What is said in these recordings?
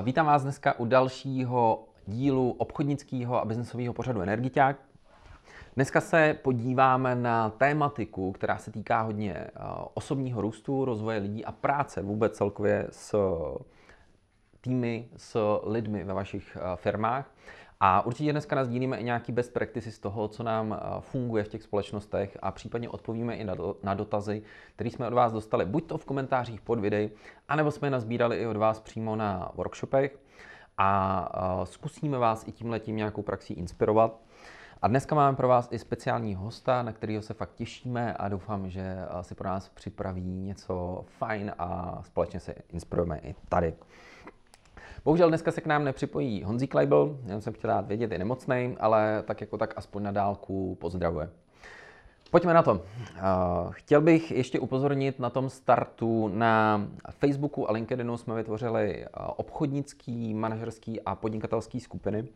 vítám vás dneska u dalšího dílu obchodnického a biznesového pořadu Energiťák. Dneska se podíváme na tématiku, která se týká hodně eh, osobního růstu, rozvoje lidí a práce vůbec celkově s týmy, s lidmi ve vašich eh, firmách. A určitě dneska nazdílíme i nějaký best practices z toho, co nám eh, funguje v těch společnostech a případně odpovíme i na, dotazy, které jsme od vás dostali, buď to v komentářích pod videí, anebo jsme je nazbírali i od vás přímo na workshopech a zkusíme vás i tímhletím nějakou praxí inspirovat. A dneska máme pro vás i speciální hosta, na kterého se fakt těšíme a doufám, že si pro nás připraví něco fajn a společně se inspirujeme i tady. Bohužel dneska se k nám nepřipojí Honzí Kleibel, já jsem chtěl dát vědět, je nemocný, ale tak jako tak aspoň na dálku pozdravuje. Pojďme na to. Chtěl bych ještě upozornit na tom startu na Facebooku a LinkedInu jsme vytvořili obchodnický, manažerský a podnikatelský skupiny.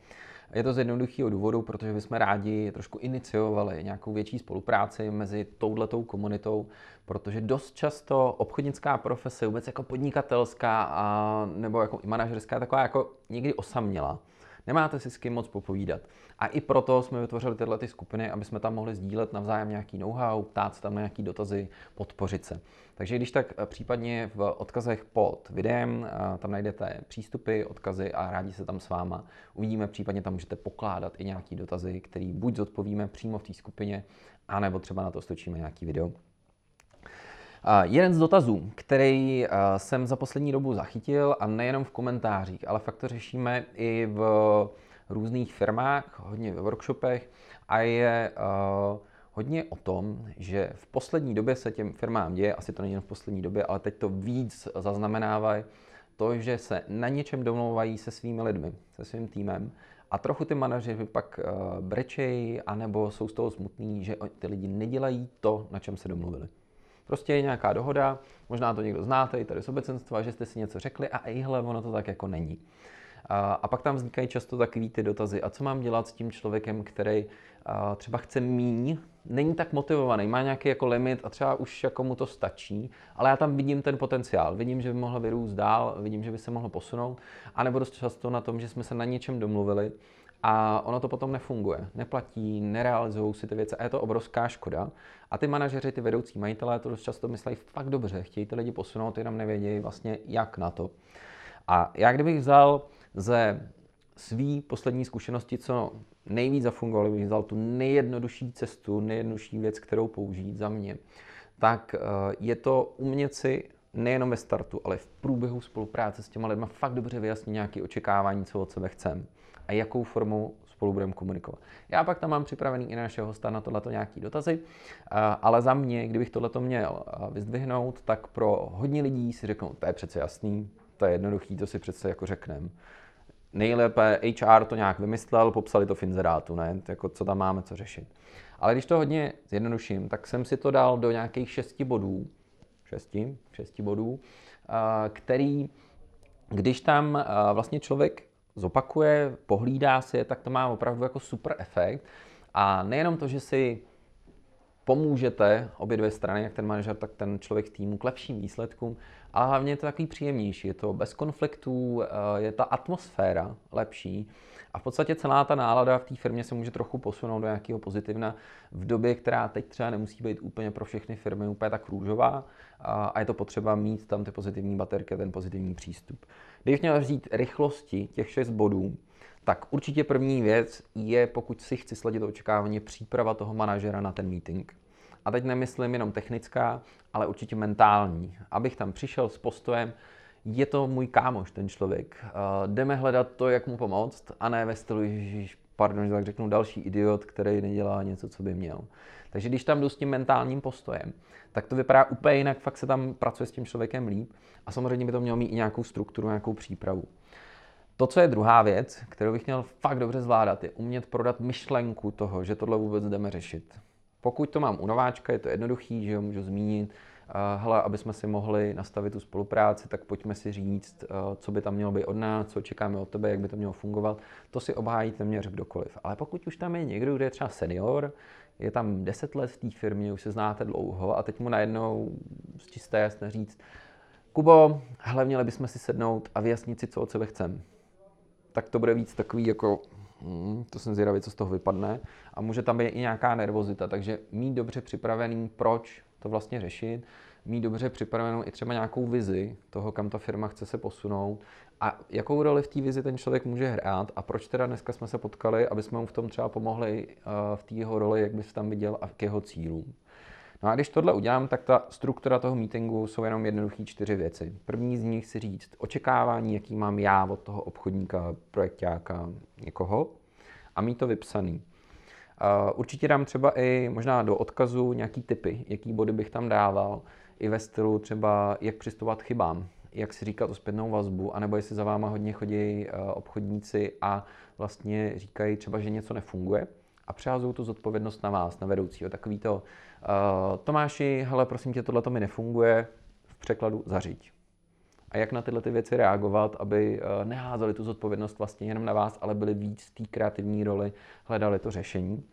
Je to z jednoduchého důvodu, protože bychom rádi trošku iniciovali nějakou větší spolupráci mezi touhletou komunitou, protože dost často obchodnická profese, vůbec jako podnikatelská a, nebo jako i manažerská, taková jako někdy osaměla. Nemáte si s kým moc popovídat. A i proto jsme vytvořili tyhle ty skupiny, aby jsme tam mohli sdílet navzájem nějaký know-how, ptát se tam na nějaký dotazy, podpořit se. Takže když tak eh, případně v odkazech pod videem, eh, tam najdete přístupy, odkazy a rádi se tam s váma uvidíme. Případně tam můžete pokládat i nějaký dotazy, který buď zodpovíme přímo v té skupině, anebo třeba na to stočíme nějaký video. Jeden z dotazů, který eh, jsem za poslední dobu zachytil, a nejenom v komentářích, ale fakt to řešíme i v různých firmách, hodně ve workshopech, a je uh, hodně o tom, že v poslední době se těm firmám děje, asi to není jen v poslední době, ale teď to víc zaznamenávají, to, že se na něčem domlouvají se svými lidmi, se svým týmem a trochu ty manažeři pak uh, brečejí, anebo jsou z toho smutní, že ty lidi nedělají to, na čem se domluvili. Prostě je nějaká dohoda, možná to někdo znáte, i tady z obecenstva, že jste si něco řekli a ejhle, ono to tak jako není. A, a pak tam vznikají často takový ty dotazy, a co mám dělat s tím člověkem, který a, třeba chce míň, není tak motivovaný, má nějaký jako limit a třeba už jako mu to stačí, ale já tam vidím ten potenciál, vidím, že by mohl vyrůst dál, vidím, že by se mohl posunout, anebo dost často na tom, že jsme se na něčem domluvili a ono to potom nefunguje, neplatí, nerealizují si ty věci a je to obrovská škoda. A ty manažeři, ty vedoucí majitelé to dost často myslí fakt dobře, chtějí ty lidi posunout, jenom nevědějí vlastně jak na to. A já kdybych vzal ze svý poslední zkušenosti, co nejvíc zafungovalo, bych vzal tu nejjednodušší cestu, nejjednodušší věc, kterou použít za mě, tak eh, je to umět si nejenom ve startu, ale v průběhu spolupráce s těma lidma fakt dobře vyjasnit nějaké očekávání, co od sebe chceme a jakou formou spolu budeme komunikovat. Já pak tam mám připravený i na našeho hosta na tohleto nějaký dotazy, ale za mě, kdybych tohleto měl vyzdvihnout, tak pro hodně lidí si řeknou, to je přece jasný, to je jednoduchý, to si přece jako řekneme. Nejlépe HR to nějak vymyslel, popsali to v inzerátu, ne? Jako co tam máme co řešit. Ale když to hodně zjednoduším, tak jsem si to dal do nějakých šesti bodů, šesti, šesti bodů, který, když tam vlastně člověk zopakuje, pohlídá si je, tak to má opravdu jako super efekt. A nejenom to, že si pomůžete obě dvě strany, jak ten manažer, tak ten člověk týmu k lepším výsledkům, ale hlavně je to takový příjemnější, je to bez konfliktů, eh, je ta atmosféra lepší a v podstatě celá ta nálada v té firmě se může trochu posunout do nějakého pozitivna v době, která teď třeba nemusí být úplně pro všechny firmy úplně tak růžová a je to potřeba mít tam ty pozitivní baterky, ten pozitivní přístup. Když měl říct rychlosti těch 6 bodů, tak určitě první věc je, pokud si chci sledit očekávání, příprava toho manažera na ten meeting. A teď nemyslím jenom technická, ale určitě mentální. Abych tam přišel s postojem, je to můj kámoš, ten člověk. Uh, jdeme hledat to, jak mu pomoct, a ne ve stylu, ježiš, pardon, že tak řeknu, další idiot, který nedělá něco, co by měl. Takže když tam jdu s tím mentálním postojem, tak to vypadá úplně jinak, fakt se tam pracuje s tím člověkem líp a samozřejmě by to mělo mít i nějakou strukturu, nějakou přípravu. To, co je druhá věc, kterou bych měl fakt dobře zvládat, je umět prodat myšlenku toho, že tohle vůbec jdeme řešit. Pokud to mám u nováčka, je to jednoduchý, že ho můžu zmínit, hele, aby jsme si mohli nastavit tu spolupráci, tak pojďme si říct, co by tam mělo být od nás, co čekáme od tebe, jak by to mělo fungovat. To si obhájí téměř kdokoliv. Ale pokud už tam je někdo, kdo je třeba senior, je tam 10 let v té firmě, už se znáte dlouho a teď mu najednou z čisté jasné říct, Kubo, hele, měli bychom si sednout a vyjasnit si, co od sebe chceme. Tak to bude víc takový jako, hmm, to jsem zvědavý, co z toho vypadne. A může tam být i nějaká nervozita, takže mít dobře připravený, proč to vlastně řešit, mít dobře připravenou i třeba nějakou vizi toho, kam ta firma chce se posunout a jakou roli v té vizi ten člověk může hrát a proč teda dneska jsme se potkali, aby jsme mu v tom třeba pomohli eh, v té jeho roli, jak bys tam viděl a k jeho cílům. No a když tohle udělám, tak ta struktura toho meetingu jsou jenom jednoduché čtyři věci. První z nich si říct očekávání, jaký mám já od toho obchodníka, projektáka, někoho a mít to vypsaný. Určitě dám třeba i možná do odkazu nějaký typy, jaký body bych tam dával, i ve stylu třeba jak přistupovat chybám, jak si říkat o zpětnou vazbu, anebo jestli za váma hodně chodí obchodníci a vlastně říkají třeba, že něco nefunguje a přehazují tu zodpovědnost na vás, na vedoucího. Takový to, Tomáši, hele, prosím tě, tohle to mi nefunguje, v překladu zařiď. A jak na tyhle ty věci reagovat, aby uh, neházeli tu zodpovědnost vlastně jenom na vás, ale byli víc v té kreativní roli, hledali to řešení.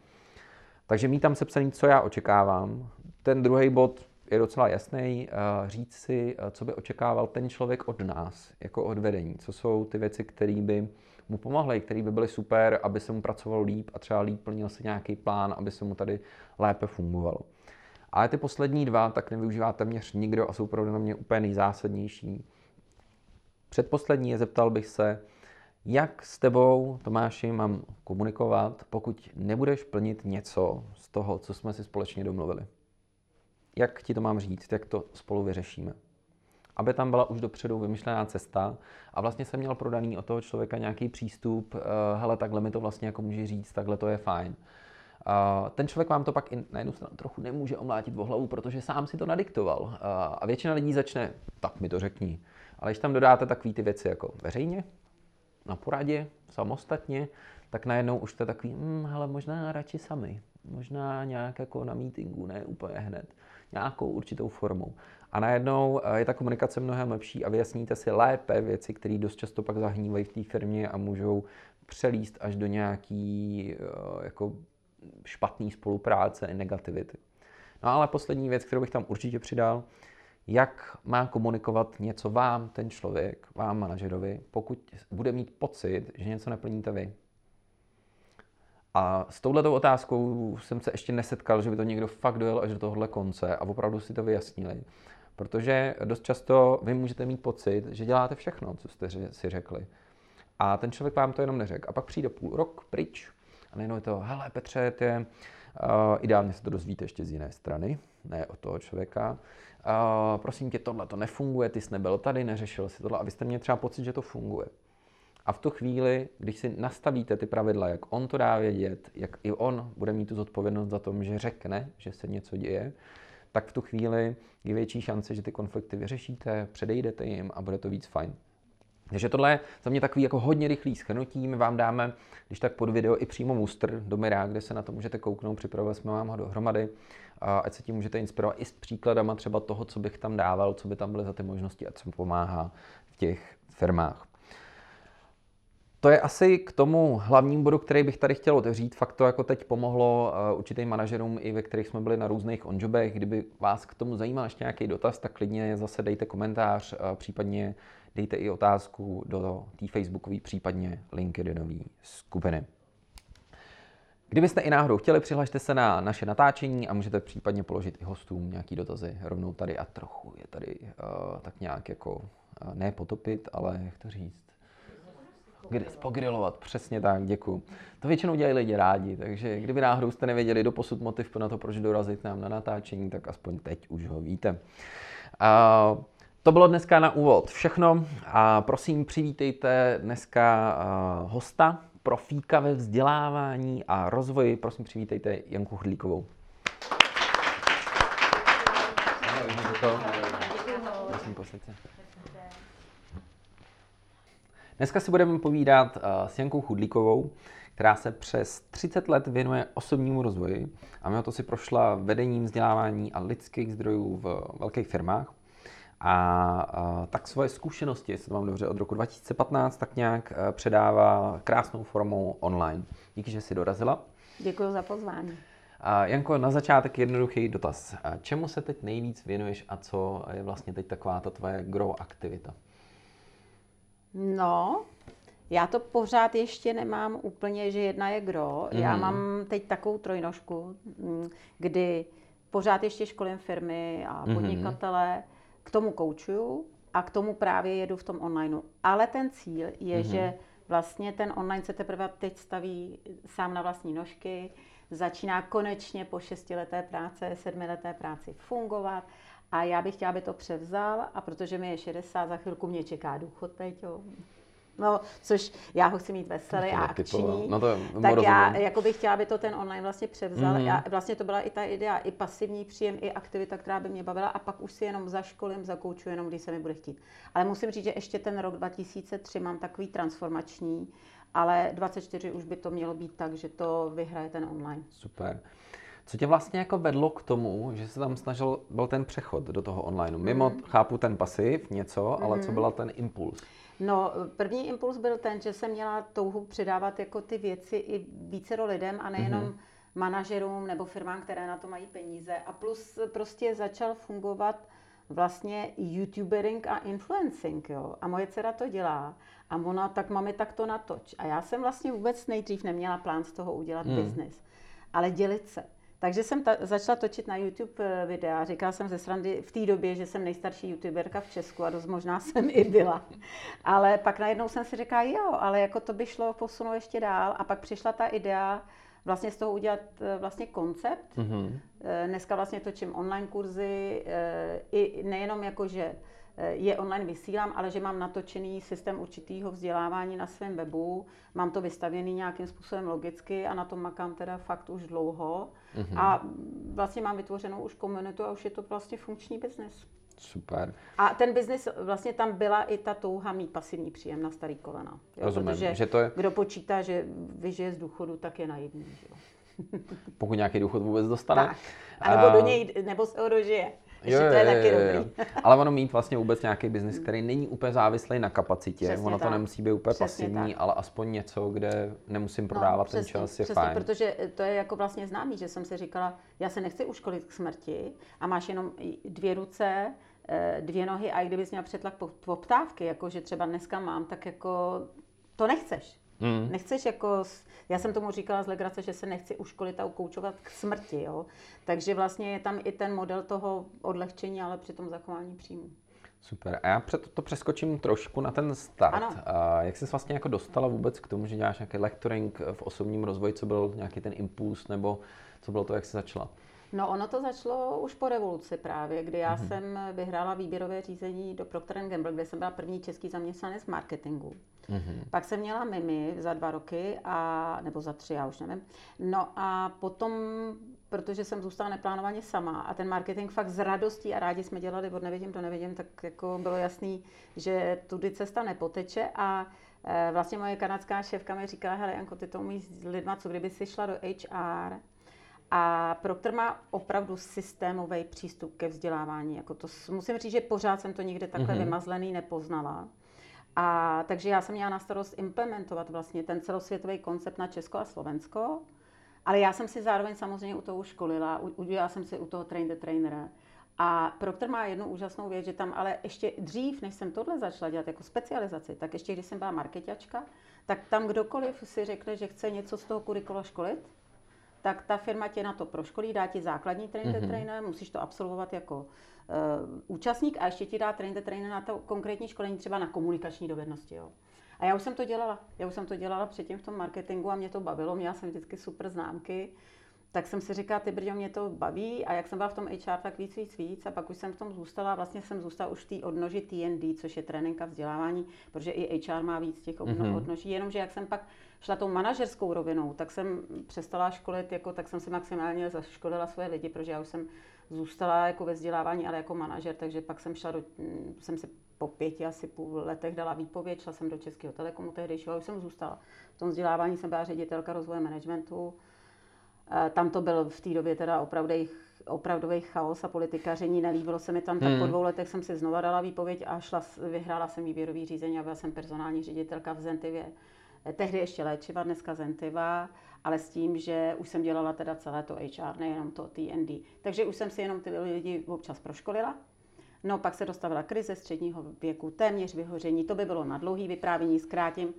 Takže mít tam sepsaný, co já očekávám. Ten druhý bod je docela jasný. Uh, říct si, co by očekával ten člověk od nás, jako od vedení. Co jsou ty věci, které by mu pomohly, které by byly super, aby se mu pracovalo líp a třeba líp plnil se nějaký plán, aby se mu tady lépe fungovalo. Ale ty poslední dva tak nevyužívá téměř nikdo a jsou pro mě úplně nejzásadnější. Předposlední je zeptal bych se, jak s tebou, Tomáši, mám komunikovat, pokud nebudeš plnit něco z toho, co jsme si společně domluvili. Jak ti to mám říct, jak to spolu vyřešíme aby tam byla už dopředu vymyšlená cesta a vlastně jsem měl prodaný od toho člověka nějaký přístup, uh, hele, takhle mi to vlastně jako může říct, takhle to je fajn. Uh, ten člověk vám to pak i na jednu stranu trochu nemůže omlátit v hlavu, protože sám si to nadiktoval. Uh, a většina lidí začne, tak mi to řekni. Ale když tam dodáte takové ty věci jako veřejně, na poradě, samostatně, tak najednou už to takový, hm, hele, možná radši sami, možná nějak jako na meetingu, ne úplně hned, nějakou určitou formou. A najednou eh, je ta komunikace mnohem lepší a vyjasníte si lépe věci, které dost často pak zahnívají v té firmě a můžou přelíst až do nějaký eh, jako špatný spolupráce negativity. No ale poslední věc, kterou bych tam určitě přidal, jak má komunikovat něco vám, ten člověk, vám manažerovi, pokud bude mít pocit, že něco neplníte vy. A s touhletou otázkou jsem se ještě nesetkal, že by to někdo fakt dojel až do tohohle konce a opravdu si to vyjasnili. Protože dost často vy můžete mít pocit, že děláte všechno, co jste si řekli. A ten člověk vám to jenom neřekl. A pak přijde půl rok pryč a najednou je to, hele Petře, ty, uh, ideálně se to dozvíte ještě z jiné strany, ne od toho člověka. Uh, prosím tě, tohle to nefunguje, ty jsi nebyl tady, neřešil si tohle a vy jste měli třeba pocit, že to funguje. A v tu chvíli, když si nastavíte ty pravidla, jak on to dá vědět, jak i on bude mít tu zodpovědnost za tom, že řekne, že se něco děje, tak v tu chvíli je větší šance, že ty konflikty vyřešíte, předejdete jim a bude to víc fajn. Takže tohle je za mě takový jako hodně rychlý schrnutí. My vám dáme, když tak pod video, i přímo muster do Mira, kde se na to můžete kouknout, připravili jsme vám ho dohromady, ať se tím můžete inspirovat i s příkladama třeba toho, co bych tam dával, co by tam byly za ty možnosti a co pomáhá v těch firmách. To je asi k tomu hlavnímu bodu, který bych tady chtěl otevřít. Fakt to jako teď pomohlo uh, určitým manažerům, i ve kterých jsme byli na různých onjobech. Kdyby vás k tomu zajímal ještě nějaký dotaz, tak klidně zase dejte komentář, uh, případně dejte i otázku do té facebookové, případně LinkedInové skupiny. Kdybyste i náhodou chtěli, přihlašte se na naše natáčení a můžete případně položit i hostům nějaký dotazy rovnou tady a trochu je tady uh, tak nějak jako uh, ne potopit, ale jak to říct, Pogrilovat, přesně tak, děkuji. To většinou dělají lidi rádi, takže kdyby náhodou jste nevěděli do posud motiv na to, proč dorazit nám na natáčení, tak aspoň teď už ho víte. A to bylo dneska na úvod všechno a prosím přivítejte dneska hosta, profíka ve vzdělávání a rozvoji. Prosím přivítejte Janku Hrdlíkovou. Prosím, posledce. Dneska si budeme povídat uh, s Jankou Chudlíkovou, která se přes 30 let věnuje osobnímu rozvoji a mimo to si prošla vedením vzdělávání a lidských zdrojů v velkých firmách. A uh, tak svoje zkušenosti, jestli to mám dobře, od roku 2015 tak nějak uh, předává krásnou formou online. Díky, že jsi dorazila. Děkuji za pozvání. Janko, na začátek jednoduchý dotaz. Čemu se teď nejvíc věnuješ a co je vlastně teď taková ta tvoje grow aktivita? No, já to pořád ještě nemám úplně, že jedna je gro. Mm. Já mhm. mám teď takovou trojnožku, mm, kdy pořád ještě školím firmy a mhm. podnikatele, mm. k tomu koučuju a k tomu právě jedu v tom onlineu. Ale ten cíl je, mm. že vlastně ten online se teprve teď staví sám na vlastní nožky, začíná konečně po šestileté práce, sedmileté práci fungovat a já bych chtěla, aby to převzal a protože mi je 60, za chvilku mě čeká důchod, Peťo. No, což já ho chci mít veselý a akční, no to tak rozumím. já jako bych chtěla, aby to ten online vlastně převzal. Mm-hmm. Já, vlastně to byla i ta idea, i pasivní příjem, i aktivita, která by mě bavila a pak už si jenom zaškolím, zakouču jenom, když se mi bude chtít. Ale musím říct, že ještě ten rok 2003 mám takový transformační, ale 24 už by to mělo být tak, že to vyhraje ten online. Super. Co tě vlastně jako vedlo k tomu, že se tam snažil, byl ten přechod do toho online? Mimo, mm. chápu ten pasiv, něco, mm. ale co mhm. byl ten impuls? No, první impuls byl ten, že jsem měla touhu předávat jako ty věci i více do lidem a nejenom mm-hmm. manažerům nebo firmám, které na to mají peníze. A plus prostě začal fungovat vlastně youtubering a influencing, jo. A moje dcera to dělá. A ona, tak mami, tak to natoč. A já jsem vlastně vůbec nejdřív neměla plán z toho udělat mm. business, ale dělit se. Takže jsem ta, začala točit na YouTube eh, videa. Říkala jsem ze srandy v té době, že jsem nejstarší youtuberka v Česku a dost možná jsem i byla. Ale pak najednou jsem si říkala, jo, ale jako to by šlo posunout ještě dál. A pak přišla ta idea vlastně z toho udělat eh, vlastně koncept. Mm-hmm. Dneska vlastně točím online kurzy, i nejenom jako, že je online vysílám, ale že mám natočený systém určitého vzdělávání na svém webu, mám to vystavěný nějakým způsobem logicky a na tom makám teda fakt už dlouho. Mm-hmm. A vlastně mám vytvořenou už komunitu a už je to vlastně funkční biznis. Super. A ten biznis, vlastně tam byla i ta touha mít pasivní příjem na starý kolena. Jo? Rozumím, Protože že to je... kdo počítá, že vyžije z důchodu, tak je naivní. Že jo? Pokud nějaký důchod vůbec dostane. Tak. A nebo do něj, nebo se ho dožije. Jo, jo, to je taky dobrý. Ale ono mít vlastně vůbec nějaký biznis, který není úplně závislý na kapacitě. Přesně ono to tak. nemusí být úplně přesně pasivní, tak. ale aspoň něco, kde nemusím no, prodávat no, přesně, ten čas, je přesně, fajn. protože to je jako vlastně známý, že jsem si říkala, já se nechci uškolit k smrti a máš jenom dvě ruce, eh, dvě nohy a i kdybys měl přetlak poptávky, jako že třeba dneska mám, tak jako to nechceš. Hmm. Nechceš jako, já jsem tomu říkala z legrace, že se nechci uškolit a ukoučovat k smrti, jo. Takže vlastně je tam i ten model toho odlehčení, ale při tom zachování příjmu. Super. A já před to přeskočím trošku na ten start. Ano. A jak jsi vlastně jako dostala vůbec k tomu, že děláš nějaký lecturing v osobním rozvoji, co byl nějaký ten impuls, nebo co bylo to, jak jsi začala? No ono to začalo už po revoluci právě, kdy já mm-hmm. jsem vyhrála výběrové řízení do Procter Gamble, kde jsem byla první český zaměstnanec marketingu. Mm-hmm. Pak jsem měla Mimi za dva roky, a, nebo za tři, já už nevím. No a potom, protože jsem zůstala neplánovaně sama a ten marketing fakt z radostí a rádi jsme dělali od nevidím to nevidím, tak jako bylo jasný, že tudy cesta nepoteče a e, vlastně moje kanadská šéfka mi říkala, hele Janko, ty to umíš s lidma, co kdyby si šla do HR a Procter má opravdu systémový přístup ke vzdělávání. Jako to, musím říct, že pořád jsem to nikdy takhle mm-hmm. vymazlený nepoznala. A takže já jsem měla na starost implementovat vlastně ten celosvětový koncept na Česko a Slovensko. Ale já jsem si zároveň samozřejmě u toho školila, udělala jsem si u toho train the trainera. A Procter má jednu úžasnou věc, že tam ale ještě dřív, než jsem tohle začala dělat jako specializaci, tak ještě když jsem byla marketačka, tak tam kdokoliv si řekne, že chce něco z toho kurikula školit, tak ta firma tě na to proškolí, dá ti základní train the mm-hmm. trainer, musíš to absolvovat jako uh, účastník a ještě ti dá train the trainer na to konkrétní školení, třeba na komunikační dovednosti. Jo. A já už jsem to dělala. Já už jsem to dělala předtím v tom marketingu a mě to bavilo. Měla jsem vždycky super známky tak jsem si říkala, ty brďo, mě to baví. A jak jsem byla v tom HR, tak víc, víc, víc. A pak už jsem v tom zůstala, vlastně jsem zůstala už v té odnoži TND, což je trénink a vzdělávání, protože i HR má víc těch mm-hmm. odnoží, jenomže jak jsem pak šla tou manažerskou rovinou, tak jsem přestala školit, jako, tak jsem si maximálně zaškolila svoje lidi, protože já už jsem zůstala jako ve vzdělávání, ale jako manažer, takže pak jsem šla do, jsem si po pěti asi půl letech dala výpověď, šla jsem do Českého telekomu tehdejšího a už jsem zůstala. V tom vzdělávání jsem byla ředitelka rozvoje managementu, tam to byl v té době teda opravdový, opravdový chaos a politikaření. Nelíbilo se mi tam, tak hmm. po dvou letech jsem si znova dala výpověď a šla, vyhrála jsem výběrový řízení a byla jsem personální ředitelka v Zentivě tehdy ještě léčiva, dneska Zentiva, ale s tím, že už jsem dělala teda celé to HR, nejenom to TND. Takže už jsem si jenom ty lidi občas proškolila. No, pak se dostavila krize středního věku, téměř vyhoření, to by bylo na dlouhý vyprávění, zkrátím.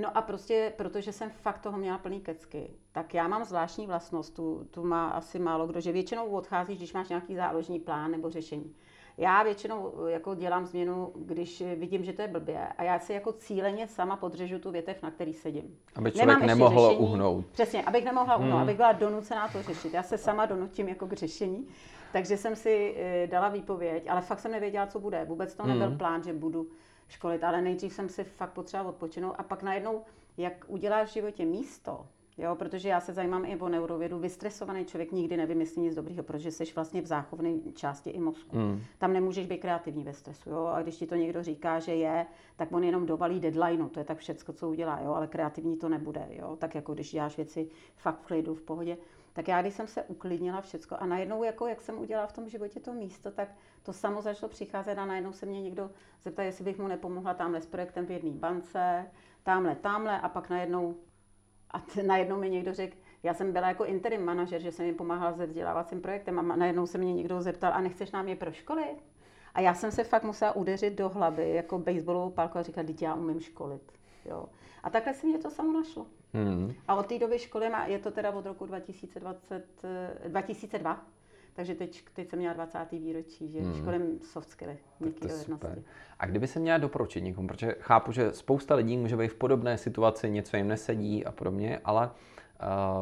No a prostě, protože jsem fakt toho měla plný kecky, tak já mám zvláštní vlastnost, tu, tu má asi málo kdo, že většinou odcházíš, když máš nějaký záložní plán nebo řešení. Já většinou jako dělám změnu, když vidím, že to je blbě a já si jako cíleně sama podřežu tu větev, na který sedím. Aby člověk nemohl řešení. uhnout. Přesně, abych nemohla uhnout, hmm. abych byla donucená to řešit. Já se sama donutím jako k řešení. Takže jsem si eh, dala výpověď, ale fakt jsem nevěděla, co bude. Vůbec to nebyl hmm. plán, že budu školit, ale nejdřív jsem si fakt potřebovala odpočinout a pak najednou, jak uděláš v životě místo, Jo, protože já se zajímám i o neurovědu. Vystresovaný člověk nikdy nevymyslí nic dobrého, protože jsi vlastně v záchovné části i mozku. Mm. Tam nemůžeš být kreativní ve stresu. Jo? A když ti to někdo říká, že je, tak on jenom dovalí deadline. To je tak všecko, co udělá, jo? ale kreativní to nebude. Jo? Tak jako když děláš věci fakt v klidu, v pohodě. Tak já, když jsem se uklidnila všecko a najednou, jako jak jsem udělala v tom životě to místo, tak to samo začalo přicházet a najednou se mě někdo zeptal, jestli bych mu nepomohla tamhle s projektem v jedné bance, tamhle, tamhle a pak najednou a t- najednou mi někdo řekl, já jsem byla jako interim manažer, že jsem jim pomáhala se vzdělávacím projektem a najednou se mě někdo zeptal, a nechceš nám je pro školy? A já jsem se fakt musela udeřit do hlavy, jako baseballovou pálku a říkat, teď já umím školit. Jo. A takhle se mě to samo našlo. Hmm. A od té doby školy, je to teda od roku 2020, 2002, takže teď, teď jsem měla 20. výročí, že hmm. školím soft skilly, měkké dovednosti. A kdyby se měla doporučit někomu, protože chápu, že spousta lidí může být v podobné situaci, něco jim nesedí a podobně, ale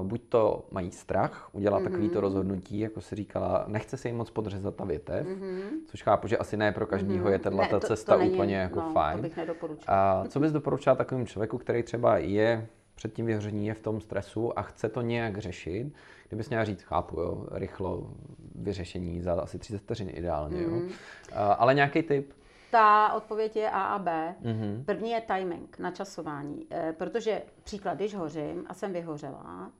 uh, buď to mají strach udělat mm-hmm. takovýto rozhodnutí, jako si říkala, nechce se jim moc podřezat ta větev, mm-hmm. což chápu, že asi ne pro každého mm-hmm. je tato ne, to, cesta to není, úplně jako no, fajn. To bych A co bys doporučila takovým člověku, který třeba je před tím vyhoření, je v tom stresu a chce to nějak řešit, kdybys měla říct, chápu, jo, rychlo vyřešení za asi 30 vteřin ideálně, mm. jo. Uh, ale nějaký tip? Ta odpověď je A a B. Mm-hmm. První je timing, načasování. E, protože příklad, když hořím a jsem vyhořela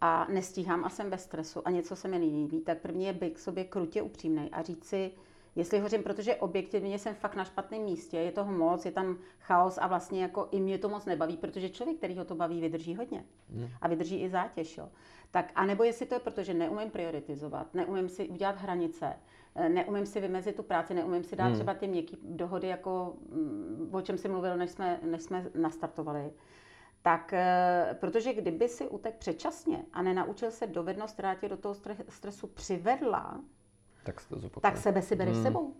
a nestíhám a jsem bez stresu a něco se mi nelíbí, tak první je být k sobě krutě upřímný a říct si, jestli hořím, protože objektivně jsem fakt na špatném místě, je toho moc, je tam chaos a vlastně jako i mě to moc nebaví, protože člověk, který ho to baví, vydrží hodně mm. a vydrží i zátěž. Jo. Tak a nebo jestli to je proto, že neumím prioritizovat, neumím si udělat hranice, eh, neumím si vymezit tu práci, neumím si dát hmm. třeba ty měkké dohody, jako mm, o čem si mluvil, než jsme, než jsme nastartovali. Tak, eh, protože kdyby si utek předčasně a nenaučil se dovednost, která tě do toho stresu přivedla, tak, se to tak sebe si bereš hmm. sebou.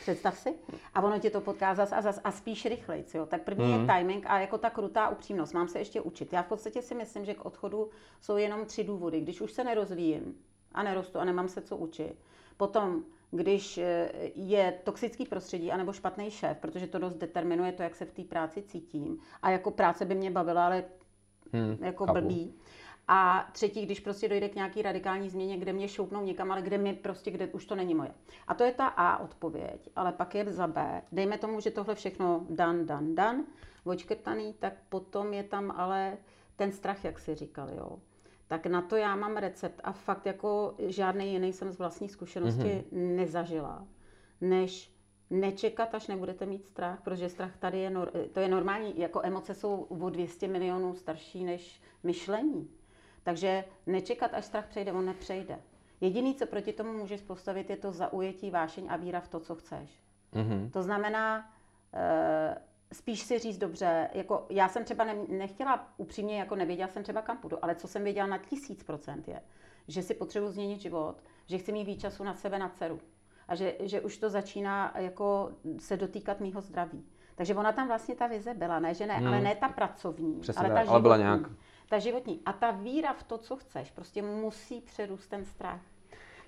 Představ si. A ono ti to potká zas a zas a spíš rychleji. Tak první mm. je timing a jako ta krutá upřímnost. Mám se ještě učit. Já v podstatě si myslím, že k odchodu jsou jenom tři důvody. Když už se nerozvíjím a nerostu a nemám se co učit. Potom, když eh, je toxický prostředí anebo špatný šéf, protože to dost determinuje to, jak se v té práci cítím. A jako práce by mě bavila, ale hmm, jako chápu. blbý. A třetí, když prostě dojde k nějaký radikální změně, kde mě šoupnou někam, ale kde mi prostě, kde už to není moje. A to je ta A odpověď, ale pak je za B. Dejme tomu, že tohle všechno dan, dan, dan, očkrtaný, tak potom je tam ale ten strach, jak si říkali, jo. Tak na to já mám recept a fakt jako žádný jiný jsem z vlastní zkušenosti mm-hmm. nezažila, než nečekat, až nebudete mít strach, protože strach tady je, to je normální, jako emoce jsou o 200 milionů starší než myšlení. Takže nečekat, až strach přejde, on nepřejde. Jediný, co proti tomu můžeš postavit, je to zaujetí, vášeň a víra v to, co chceš. Mm-hmm. To znamená, e, spíš si říct dobře, jako já jsem třeba ne, nechtěla upřímně, jako nevěděla jsem třeba kam půjdu, ale co jsem věděla na tisíc procent je, že si potřebuji změnit život, že chci mít víc času na sebe, na dceru a že, že už to začíná jako se dotýkat mýho zdraví. Takže ona tam vlastně ta vize byla, ne, že ne, hmm. ale ne ta pracovní, Přesně ale ta životní. Ale byla nějak ta životní. A ta víra v to, co chceš, prostě musí přerůst ten strach.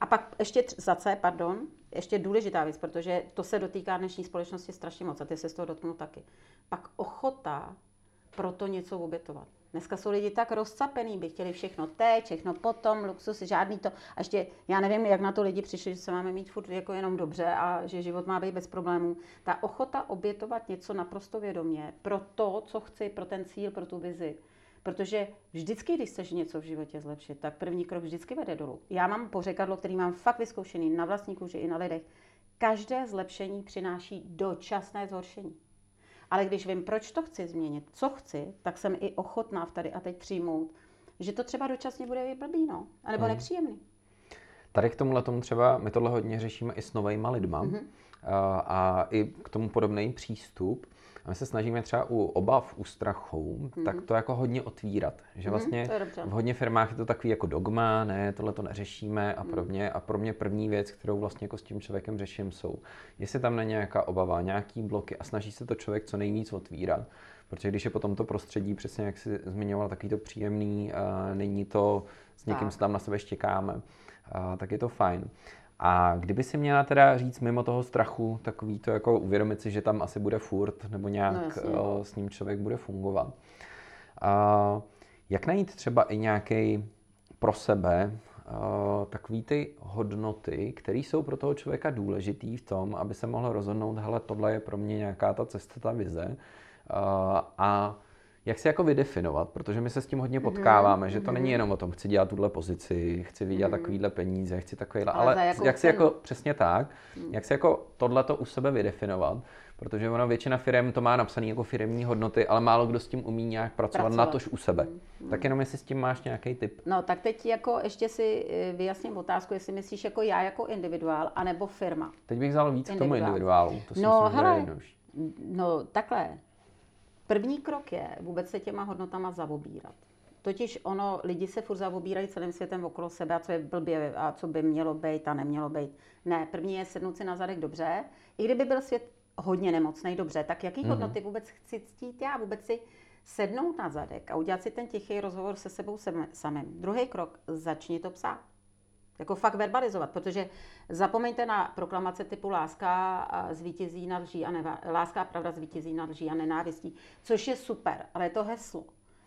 A pak ještě za C, pardon, ještě důležitá věc, protože to se dotýká dnešní společnosti strašně moc a ty se z toho dotknu taky. Pak ochota pro to něco obětovat. Dneska jsou lidi tak rozcapený, by chtěli všechno teď, všechno potom, luxus, žádný to. A ještě, já nevím, jak na to lidi přišli, že se máme mít furt jako jenom dobře a že život má být bez problémů. Ta ochota obětovat něco naprosto vědomě pro to, co chci, pro ten cíl, pro tu vizi, Protože vždycky, když chceš něco v životě zlepšit, tak první krok vždycky vede dolů. Já mám pořekadlo, který mám fakt vyzkoušený na vlastní kůži i na lidech. Každé zlepšení přináší dočasné zhoršení. Ale když vím, proč to chci změnit, co chci, tak jsem i ochotná v tady a teď přijmout, že to třeba dočasně bude blbý, no, anebo hmm. nepříjemný. Tady k tomuhle tomu třeba, my tohle hodně řešíme i s novejma lidma mm-hmm. a, a i k tomu podobný přístup. A my se snažíme třeba u obav, u strachu, mm-hmm. tak to jako hodně otvírat. Že mhm, vlastně mm-hmm, v hodně firmách je to takový jako dogma, ne, tohle to neřešíme a mhm. podobně. A pro mě první věc, kterou vlastně jako s tím člověkem řeším, jsou, jestli tam není nějaká obava, nějaký bloky a snaží se to člověk co nejvíc otvírat. Protože když je potom to prostředí, přesně jak jsi zmiňoval, takový to příjemný, a není to, s někým se tam na sebe štěkáme, a, tak je to fajn. A kdyby si měla teda říct mimo toho strachu, takový to jako uvědomit si, že tam asi bude furt, nebo nějak no, s ním člověk bude fungovat. A, jak najít třeba i nějaký pro sebe uh, takový ty hodnoty, které jsou pro toho člověka důležitý v tom, aby se mohl rozhodnout, hele, tohle je pro mě nějaká ta cesta, ta vize. Uh, a jak si jako vydefinovat, protože my se s tím hodně mhm, potkáváme, mm-hmm. že to není mhm. jenom o tom, chci dělat tuhle pozici, chci vydělat mm-hmm. takovýhle peníze, chci takovýhle, ale, ale jak si jako, přesně tak, mm. jak si jako tohleto u sebe vydefinovat, protože ono většina firm to má napsané jako firmní hodnoty, ale málo kdo s tím umí nějak pracovat, pracovat. na tož u sebe. Mm. Tak jenom jestli s tím máš nějaký tip. No tak teď jako ještě si eh, vyjasním otázku, jestli myslíš jako já jako individuál, anebo firma. Teď bych vzal víc k tomu individuálu. To no hele, no takhle, První krok je vůbec se těma hodnotama zavobírat. Totiž ono, lidi se furt zavobírají celým světem okolo sebe a co je blbě a co by mělo být a nemělo být. Ne, první je sednout si na zadek dobře. I kdyby byl svět hodně nemocný, dobře, tak jaký mm-hmm. hodnoty vůbec chci ctít já? Vůbec si sednout na zadek a udělat si ten tichý rozhovor se sebou samým. Druhý krok, začni to psát. Jako fakt verbalizovat, protože zapomeňte na proklamace typu láska zvítězí nad lží a neva, láska a pravda zvítězí nad lží a nenávistí, což je super, ale je to heslo.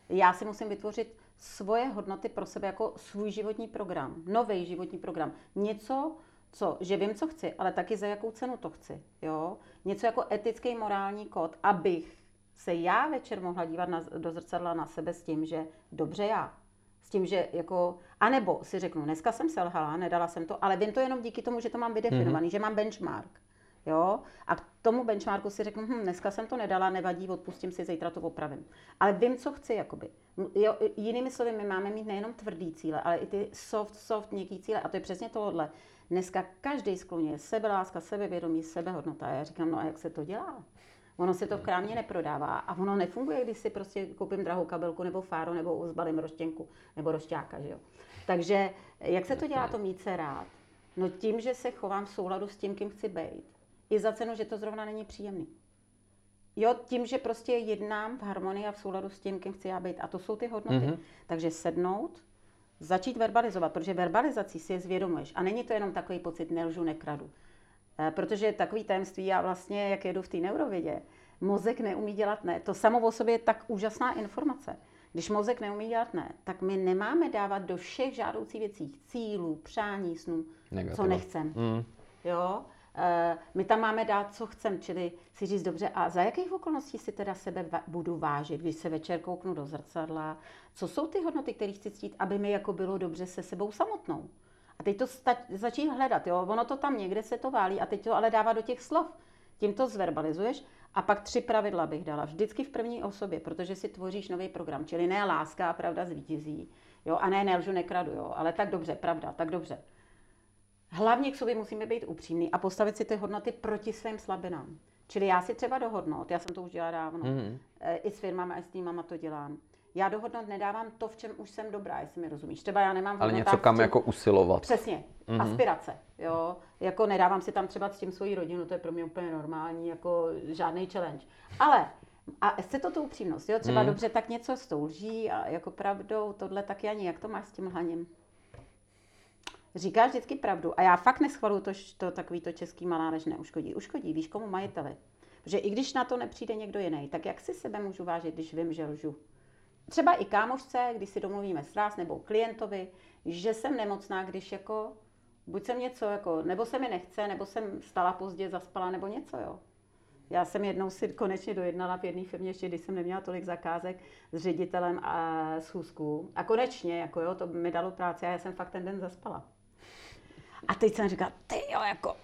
Já si musím vytvořit svoje hodnoty pro sebe jako svůj životní program, nový životní program. Něco, co, že vím, co chci, ale taky za jakou cenu to chci. Jo? Něco jako etický morální kód, abych se já večer mohla dívat na, do zrcadla na sebe s tím, že dobře já, s tím, že jako, anebo si řeknu, dneska jsem selhala, nedala jsem to, ale vím to jenom díky tomu, že to mám vydefinovaný, mm-hmm. že mám benchmark. Jo? A k tomu benchmarku si řeknu, hm, dneska jsem to nedala, nevadí, odpustím si, zítra to opravím. Ale vím, co chci, jakoby. Jo, jinými slovy, my máme mít nejenom tvrdý cíle, ale i ty soft, soft, měkký cíle. A to je přesně tohle. Dneska každý skloně sebeláska, sebevědomí, sebehodnota. A já říkám, no a jak se to dělá? Ono se to v krámě neprodává a ono nefunguje, když si prostě koupím drahou kabelku nebo fáru nebo zbalím roštěnku nebo rošťáka, že jo. Takže jak se to dělá to mít se rád? No tím, že se chovám v souladu s tím, kým chci být. I za cenu, že to zrovna není příjemný. Jo, tím, že prostě jednám v harmonii a v souladu s tím, kým chci já být. A to jsou ty hodnoty. Mm-hmm. Takže sednout, začít verbalizovat, protože verbalizací si je zvědomuješ. A není to jenom takový pocit, nelžu, nekradu. Eh, protože takový tajemství, já vlastně, jak jedu v té neurovědě, mozek neumí dělat ne. To samo o sobě je tak úžasná informace. Když mozek neumí dělat ne, tak my nemáme dávat do všech žádoucích věcí, cílů, přání, snů, Negativa. co nechcem. Mm. Jo? E, my tam máme dát, co chcem, čili si říct dobře, a za jakých okolností si teda sebe va- budu vážit, když se večer kouknu do zrcadla, co jsou ty hodnoty, které chci ctít, aby mi jako bylo dobře se sebou samotnou. A teď to sta- hledat, jo? ono to tam někde se to válí a teď to ale dává do těch slov. Tím to zverbalizuješ a pak tři pravidla bych dala. Vždycky v první osobě, protože si tvoříš nový program. Čili ne láska a pravda zvítězí. Jo? A ne nelžu, nekradu. Jo? Ale tak dobře, pravda, tak dobře. Hlavně k sobě musíme být upřímní a postavit si ty hodnoty proti svým slabinám. Čili já si třeba dohodnout, já jsem to už dělala dávno, mm-hmm. i s firmama, i s týmama to dělám já do hodnot nedávám to, v čem už jsem dobrá, jestli mi rozumíš. Třeba já nemám Ale něco kam tím... jako usilovat. Přesně, mm-hmm. aspirace, jo. Jako nedávám si tam třeba s tím svoji rodinu, to je pro mě úplně normální, jako žádný challenge. Ale a chce to tu upřímnost, jo, třeba mm. dobře, tak něco s tou lží a jako pravdou, tohle taky ani, jak to máš s tím lhaním? Říkáš vždycky pravdu a já fakt neschvaluju to, to takový to český malá než neuškodí. Uškodí, víš komu majiteli. Protože i když na to nepřijde někdo jiný, tak jak si sebe můžu vážit, když vím, že lžu? Třeba i kámošce, když si domluvíme sraz, nebo klientovi, že jsem nemocná, když jako, buď jsem něco jako, nebo se mi nechce, nebo jsem stala pozdě, zaspala, nebo něco, jo. Já jsem jednou si konečně dojednala v jedné firmě, ještě když jsem neměla tolik zakázek s ředitelem a schůzku. A konečně, jako jo, to mi dalo práci a já jsem fakt ten den zaspala. A teď jsem říkala, ty jo, jako,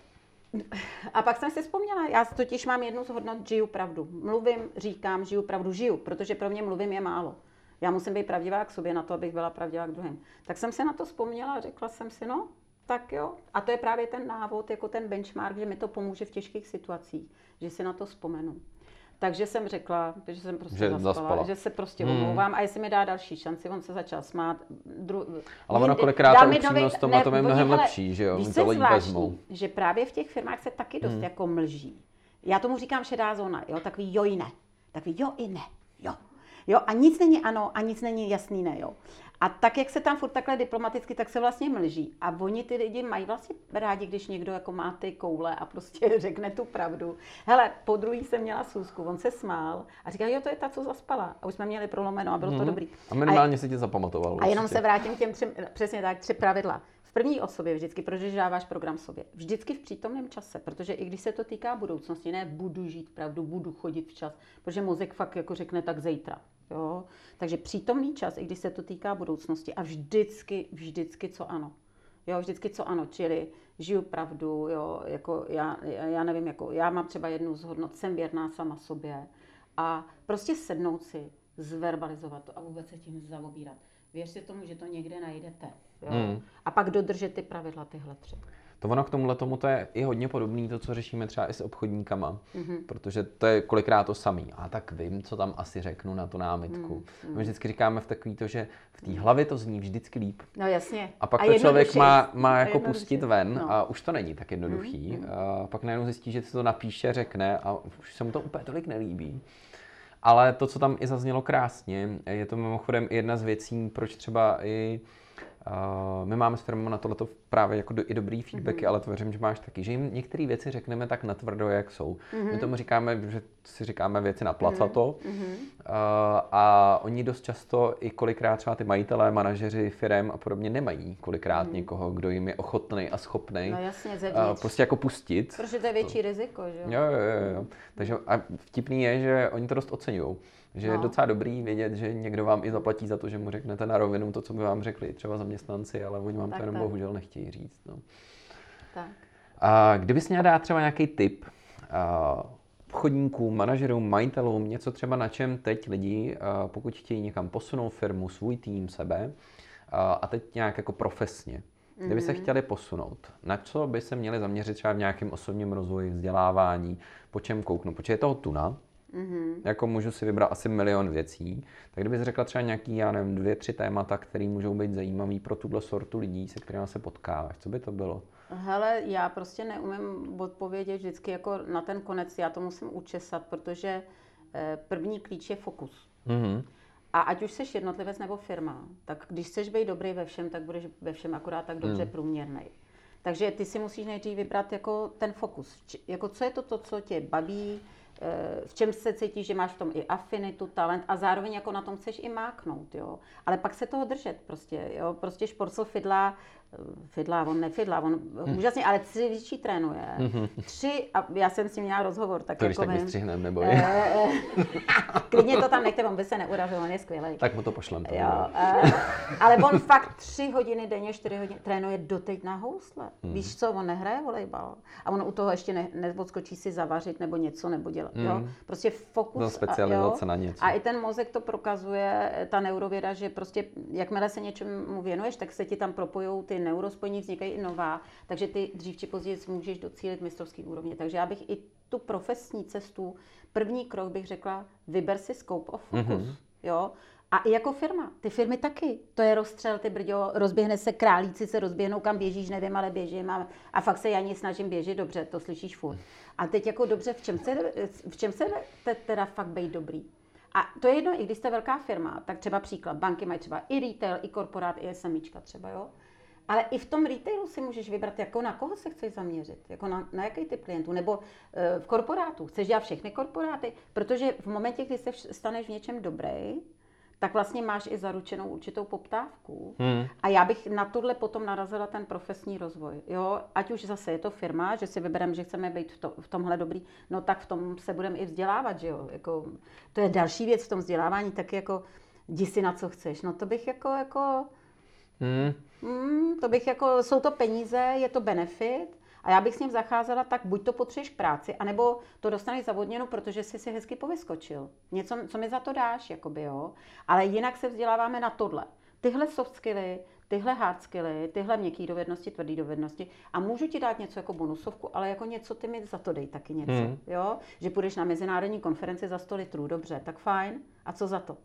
A pak jsem si vzpomněla, já totiž mám jednu z hodnot, žiju pravdu. Mluvím, říkám, žiju pravdu, žiju, protože pro mě mluvím je málo. Já musím být pravdivá k sobě na to, abych byla pravdivá k druhým. Tak jsem se na to vzpomněla a řekla jsem si, no, tak jo. A to je právě ten návod, jako ten benchmark, že mi to pomůže v těžkých situacích, že si na to vzpomenu. Takže jsem řekla, že jsem prostě že zaspala, zaspala, že se prostě hmm. omlouvám a jestli mi dá další šanci, on se začal smát. Dru... Ale ono kolikrát ta upřímnost tom na tom je mnohem oni, lepší, že jo, víš, to lidi vezmou. že právě v těch firmách se taky dost hmm. jako mlží. Já tomu říkám šedá zóna, jo, takový jo i ne. Takový jo i ne, jo. A nic není ano a nic není jasný ne, jo. A tak, jak se tam furt takhle diplomaticky, tak se vlastně mlží. A oni ty lidi mají vlastně rádi, když někdo jako má ty koule a prostě řekne tu pravdu. Hele, po druhý jsem měla sůzku, on se smál a říkal, jo, to je ta, co zaspala. A už jsme měli prolomeno a bylo mm-hmm. to mhm. dobrý. A minimálně a, se ti zapamatoval. A jenom se vrátím k těm třem, přesně tak, tři pravidla. V první osobě vždycky, protože dáváš program sobě. Vždycky v přítomném čase, protože i když se to týká budoucnosti, ne budu žít pravdu, budu chodit včas, protože mozek fakt jako řekne tak zítra. Jo? Takže přítomný čas, i když se to týká budoucnosti a vždycky, vždycky co ano. Jo, vždycky co ano, čili žiju pravdu, jo, jako já, já nevím, jako já mám třeba jednu z hodnot, jsem věrná sama sobě a prostě sednout si, zverbalizovat to a vůbec se tím zaobírat. Věřte tomu, že to někde najdete. Jo? Hmm. A pak dodržet ty pravidla tyhle tři. To ono k tomuhle tomu to je i hodně podobné, to, co řešíme třeba i s obchodníkama, mm-hmm. protože to je kolikrát to samý. A tak vím, co tam asi řeknu na tu námitku. Mm-hmm. My vždycky říkáme v takový to, že v té hlavě to zní vždycky líp. No jasně. A pak a to člověk má, má jako pustit ven no. a už to není tak jednoduchý. Mm-hmm. A pak najednou zjistí, že si to napíše, řekne a už se mu to úplně tolik nelíbí. Ale to, co tam i zaznělo krásně, je to mimochodem jedna z věcí, proč třeba i Uh, my máme s firmou na tohleto právě jako do, i dobrý feedbacky, mm-hmm. ale to věřím, že máš taky, že jim některé věci řekneme tak natvrdo, jak jsou. Mm-hmm. My tomu říkáme, že si říkáme věci na placato mm-hmm. uh, a oni dost často i kolikrát třeba ty majitelé, manažeři firm a podobně nemají kolikrát mm-hmm. někoho, kdo jim je ochotný a schopný no jasně, uh, prostě jako pustit. Protože to je větší to. riziko, že jo? Jo, jo, jo. Takže a vtipný je, že oni to dost oceňují. Že no. je docela dobrý vědět, že někdo vám i zaplatí za to, že mu řeknete na rovinu to, co by vám řekli třeba zaměstnanci, ale oni vám tak, to jenom tak. bohužel nechtějí říct. No. Tak. A kdybys měla dát třeba nějaký tip obchodníkům, manažerům, majitelům, něco třeba na čem teď lidi, pokud chtějí někam posunout firmu, svůj tým, sebe, a teď nějak jako profesně, Kdyby se mhm. chtěli posunout, na co by se měli zaměřit třeba v nějakém osobním rozvoji, vzdělávání, po čem kouknout? Protože je toho tuna, Mm-hmm. Jako můžu si vybrat asi milion věcí. Tak kdybys řekla třeba nějaký, já nevím, dvě, tři témata, které můžou být zajímavé pro tuhle sortu lidí, se kterými se potkáváš, co by to bylo? Hele, já prostě neumím odpovědět vždycky jako na ten konec, já to musím učesat, protože eh, první klíč je fokus. Mm-hmm. A ať už jsi jednotlivec nebo firma, tak když chceš být dobrý ve všem, tak budeš ve všem akorát tak dobře mm. průměrný. Takže ty si musíš nejdřív vybrat jako ten fokus. Jako co je to, to co tě baví, v čem se cítíš, že máš v tom i afinitu, talent a zároveň jako na tom chceš i máknout, jo. Ale pak se toho držet prostě, jo. Prostě šporcel fidla fidlá, on nefidlá, on hmm. úžasně, ale tři větší trénuje. Hmm. Tři, a já jsem s ním měla rozhovor, tak to jako tak vystřihneme, neboj. E, e, klidně to tam nechte, on by se neurazil, on je skvělý. Tak mu to pošlem. To jo, e, ale on fakt tři hodiny denně, čtyři hodiny trénuje doteď na housle. Hmm. Víš co, on nehraje volejbal. A on u toho ještě ne, neodskočí si zavařit nebo něco nebo dělat. Hmm. Jo? Prostě fokus. No, specializace a, na něco. A i ten mozek to prokazuje, ta neurověda, že prostě jakmile se něčemu věnuješ, tak se ti tam propojují ty neurospojení, vznikají i nová, takže ty dřív či později můžeš docílit mistrovský úrovně. Takže já bych i tu profesní cestu, první krok bych řekla, vyber si scope of focus. Mm-hmm. Jo? A i jako firma, ty firmy taky. To je rozstřel, ty brďo, rozběhne se králíci, se rozběhnou, kam běžíš, nevím, ale běžím. A, a fakt se já nic snažím běžet, dobře, to slyšíš furt. A teď jako dobře, v čem se, v čem se te, teda fakt být dobrý? A to je jedno, i když jste velká firma, tak třeba příklad, banky mají třeba i retail, i korporát, i SMIčka třeba, jo. Ale i v tom retailu si můžeš vybrat, jako na koho se chceš zaměřit, jako na, na jaký typ klientů, nebo e, v korporátu. Chceš dělat všechny korporáty, protože v momentě, kdy se staneš v něčem dobrý, tak vlastně máš i zaručenou určitou poptávku. Hmm. A já bych na tohle potom narazila ten profesní rozvoj. Jo? Ať už zase je to firma, že si vybereme, že chceme být v, to, v tomhle dobrý, no tak v tom se budeme i vzdělávat. Že jo? Jako, to je další věc v tom vzdělávání, tak jako jdi si na co chceš. No to bych jako, jako Hmm. Mm, to bych jako, jsou to peníze, je to benefit, A já bych s ním zacházela tak, buď to potřebuješ práci, anebo to dostaneš zavodněno, protože jsi si hezky povyskočil. Něco, co mi za to dáš, jakoby, jo. Ale jinak se vzděláváme na tohle. Tyhle soft skilly, tyhle hard skilly, tyhle měkké dovednosti, tvrdé dovednosti a můžu ti dát něco jako bonusovku, ale jako něco ty mi za to dej taky něco, hmm. jo? Že půjdeš na mezinárodní konferenci za 100 litrů, dobře, tak fajn. A co za to?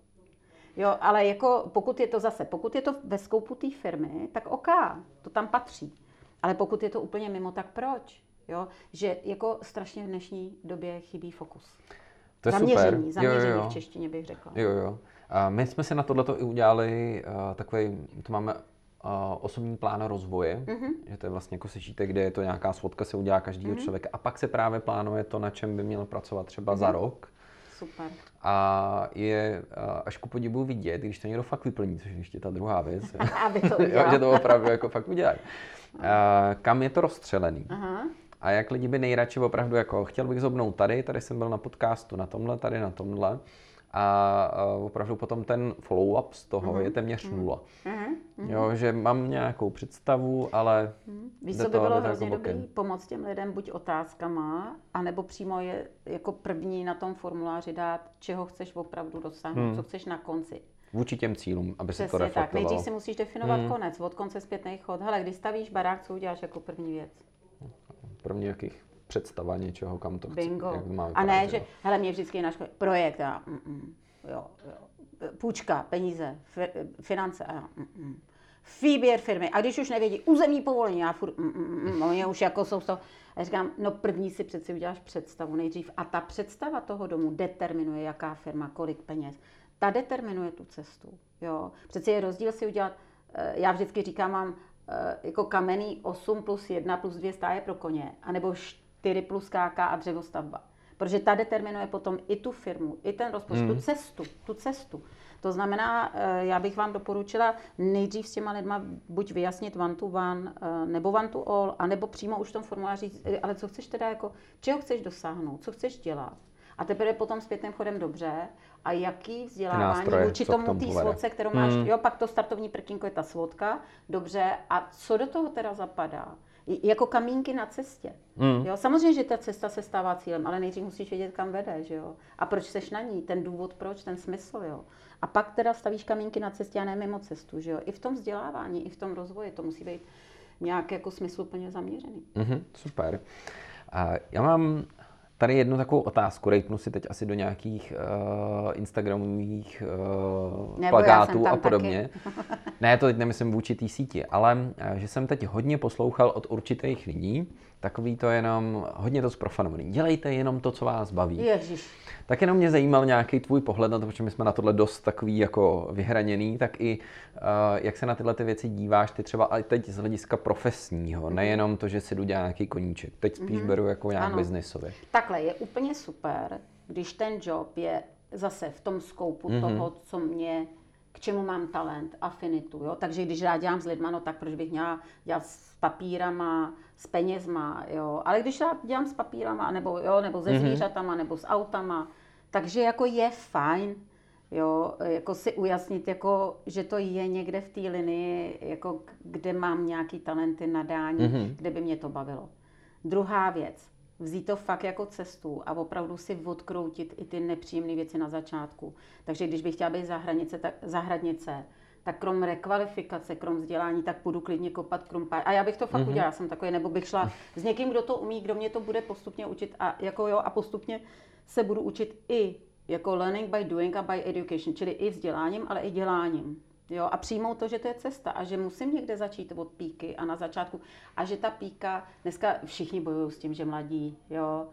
Jo, ale jako pokud je to zase, pokud je to ve skoupu té firmy, tak OK, to tam patří. Ale pokud je to úplně mimo, tak proč? Jo? Že jako strašně v dnešní době chybí fokus. To je zaměření, super. zaměření jo, jo, jo. v češtině bych řekla. Jo, jo. A my jsme si na tohleto i udělali uh, takový, to máme uh, osobní plán rozvoje, mm-hmm. že to je vlastně jako sešíte, kde je to nějaká svodka, se udělá každýho mm-hmm. člověka a pak se právě plánuje to, na čem by měl pracovat třeba mm-hmm. za rok. Super. A je až ku podivu vidět, když to někdo fakt vyplní, což je ještě ta druhá věc. Aby to jo, že to opravdu jako fakt udělá. Uh, kam je to rozstřelený? Aha. A jak lidi by nejradši opravdu jako, chtěl bych zobnout tady, tady jsem byl na podcastu, na tomhle, tady na tomhle a opravdu potom ten follow-up z toho mm-hmm. je téměř mm-hmm. nula. Mm-hmm. Jo, že mám nějakou představu, ale mm-hmm. Víš, co by bylo hrozně jako dobrý? Pomoct těm lidem buď otázkama, anebo přímo je jako první na tom formuláři dát, čeho chceš opravdu dosáhnout, mm. co chceš na konci. Vůči těm cílům, aby Přesně se to reflektovalo. tak. Nejdřív si musíš definovat mm. konec, od konce zpětný chod. Hele, když stavíš barák, co uděláš jako první věc? První jakých představa něčeho, kam to chci. Bingo. Jak má a ne, že, hele, mě vždycky na škole, projekt, a, mm, mm, jo, jo, půjčka, peníze, fi, finance, a mm, mm. Výběr firmy. A když už nevědí, územní povolení, já furt, mm, mm, mm, oni už jako jsou z toho. A říkám, no první si přeci uděláš představu nejdřív. A ta představa toho domu determinuje, jaká firma, kolik peněz. Ta determinuje tu cestu. Jo. Přeci je rozdíl si udělat, eh, já vždycky říkám, mám eh, jako kamenný 8 plus 1 plus 2 stáje pro koně, anebo 4 plus KK a dřevostavba. Protože ta determinuje potom i tu firmu, i ten rozpočet, mm. tu cestu, tu cestu. To znamená, eh, já bych vám doporučila nejdřív s těma lidma buď vyjasnit one to one, eh, nebo one to all, anebo přímo už v tom formuláři říct, ale co chceš teda jako, čeho chceš dosáhnout, co chceš dělat. A teprve potom zpětným chodem dobře. A jaký vzdělávání vůči tomu té svodce, kterou máš, mm. jo, pak to startovní prkínko je ta svodka, dobře, a co do toho teda zapadá? Jako kamínky na cestě. Mm. Jo, samozřejmě, že ta cesta se stává cílem, ale nejdřív musíš vědět, kam vede, že jo? A proč seš na ní, ten důvod proč, ten smysl, jo? A pak teda stavíš kamínky na cestě a ne mimo cestu, že jo? I v tom vzdělávání, i v tom rozvoji to musí být nějak jako smysluplně zaměřený. Mm-hmm, super. A já mám Tady jednu takovou otázku, rejpnu si teď asi do nějakých uh, Instagramových uh, plagátů a podobně. ne, to teď nemyslím vůči té síti, ale uh, že jsem teď hodně poslouchal od určitých lidí, takový to jenom, hodně to zprofanovaný. Dělejte jenom to, co vás baví. Ježiš. Tak jenom mě zajímal nějaký tvůj pohled na to, protože my jsme na tohle dost takový jako vyhraněný, tak i uh, jak se na tyhle ty věci díváš, ty třeba i teď z hlediska profesního, mm. nejenom to, že si jdu dělat nějaký koníček. Teď spíš mm-hmm. beru jako nějak biznisově. Takhle, je úplně super, když ten job je zase v tom skoupu mm-hmm. toho, co mě k čemu mám talent, afinitu. Jo? Takže když já dělám s lidma, no tak proč bych měla dělat s papírama, s penězma, jo? Ale když já dělám s papírama, nebo, jo, nebo se mm-hmm. zvířatama, nebo s autama, takže jako je fajn, jo, jako si ujasnit, jako, že to je někde v té linii, jako kde mám nějaký talenty, nadání, mm-hmm. kde by mě to bavilo. Druhá věc, vzít to fakt jako cestu a opravdu si odkroutit i ty nepříjemné věci na začátku. Takže když bych chtěla být zahranice, tak, zahradnice, tak krom rekvalifikace, krom vzdělání, tak půjdu klidně kopat krumpář. A já bych to fakt mm-hmm. udělala, jsem takový, nebo bych šla s někým, kdo to umí, kdo mě to bude postupně učit a jako jo, a postupně se budu učit i jako learning by doing a by education, čili i vzděláním, ale i děláním. Jo, a přijmout to, že to je cesta a že musím někde začít od píky a na začátku. A že ta píka, dneska všichni bojují s tím, že mladí, jo,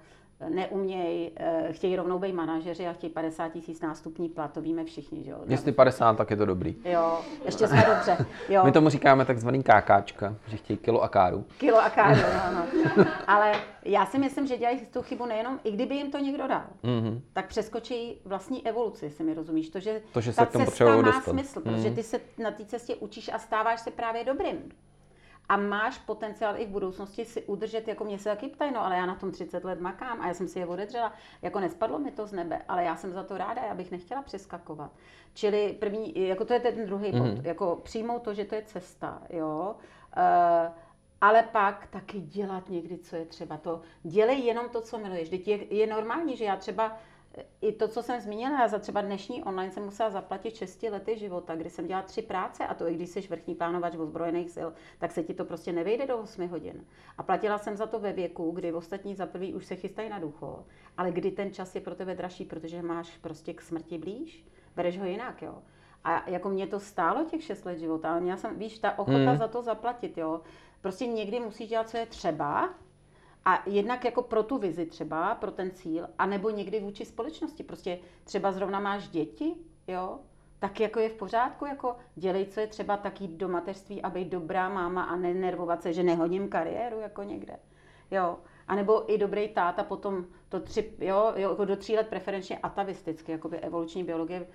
neumějí, eh, chtějí rovnou být manažeři a chtějí 50 tisíc nástupní plat, to víme všichni, že jo. Jestli 50, tak je to dobrý. Jo, ještě jsme dobře. Jo. My tomu říkáme takzvaný kákáčka, že chtějí kilo a káru. Kilo a káru, no, no. Ale já si myslím, že dělají tu chybu nejenom, i kdyby jim to někdo dal, mm-hmm. tak přeskočí vlastní evoluci, si mi rozumíš. To, že, to, že ta se k tomu cesta má dostat. smysl, mm-hmm. protože ty se na té cestě učíš a stáváš se právě dobrým a máš potenciál i v budoucnosti si udržet, jako mě se taky ptají, no ale já na tom 30 let makám a já jsem si je odedřela, jako nespadlo mi to z nebe, ale já jsem za to ráda, já bych nechtěla přeskakovat. Čili první, jako to je ten druhý mm-hmm. bod, jako přijmout to, že to je cesta, jo, uh, ale pak taky dělat někdy, co je třeba. To dělej jenom to, co miluješ. Teď je, je normální, že já třeba i to, co jsem zmínila, já za třeba dnešní online jsem musela zaplatit 6 lety života, kdy jsem dělala tři práce a to i když jsi vrchní plánovač ozbrojených sil, tak se ti to prostě nevejde do 8 hodin. A platila jsem za to ve věku, kdy ostatní za prvý už se chystají na důchod, ale kdy ten čas je pro tebe dražší, protože máš prostě k smrti blíž, bereš ho jinak, jo. A jako mě to stálo těch 6 let života, ale měla jsem, víš, ta ochota mm. za to zaplatit, jo. Prostě někdy musíš dělat, co je třeba, a jednak jako pro tu vizi třeba, pro ten cíl, anebo někdy vůči společnosti. Prostě třeba zrovna máš děti, jo, tak jako je v pořádku, jako dělej, co je třeba taky do mateřství a být dobrá máma a nenervovat se, že nehodím kariéru jako někde. Jo. A nebo i dobrý táta potom to tři, jo, jo, jako do tří let preferenčně atavisticky, jako by evoluční biologie,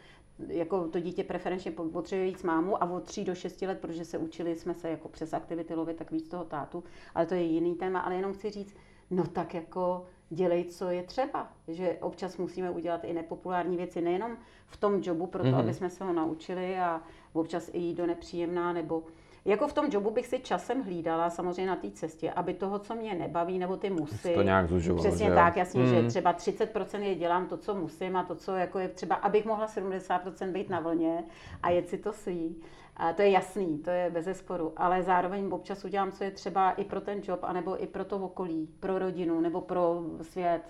jako to dítě preferenčně potřebuje víc mámu a od tří do šesti let, protože se učili jsme se jako přes aktivity lovit, tak víc toho tátu, ale to je jiný téma, ale jenom chci říct, no tak jako dělej, co je třeba. Že občas musíme udělat i nepopulární věci, nejenom v tom jobu, proto mm-hmm. aby jsme se ho naučili a občas i jít do nepříjemná nebo jako v tom jobu bych si časem hlídala, samozřejmě na té cestě, aby toho, co mě nebaví, nebo ty musí. To nějak zužoval, Přesně že? tak, jasně, mm. že třeba 30% je dělám to, co musím a to, co jako je třeba, abych mohla 70% být na vlně a jet si to svý. A to je jasný, to je bez sporu, ale zároveň občas udělám, co je třeba i pro ten job, anebo i pro to okolí, pro rodinu, nebo pro svět.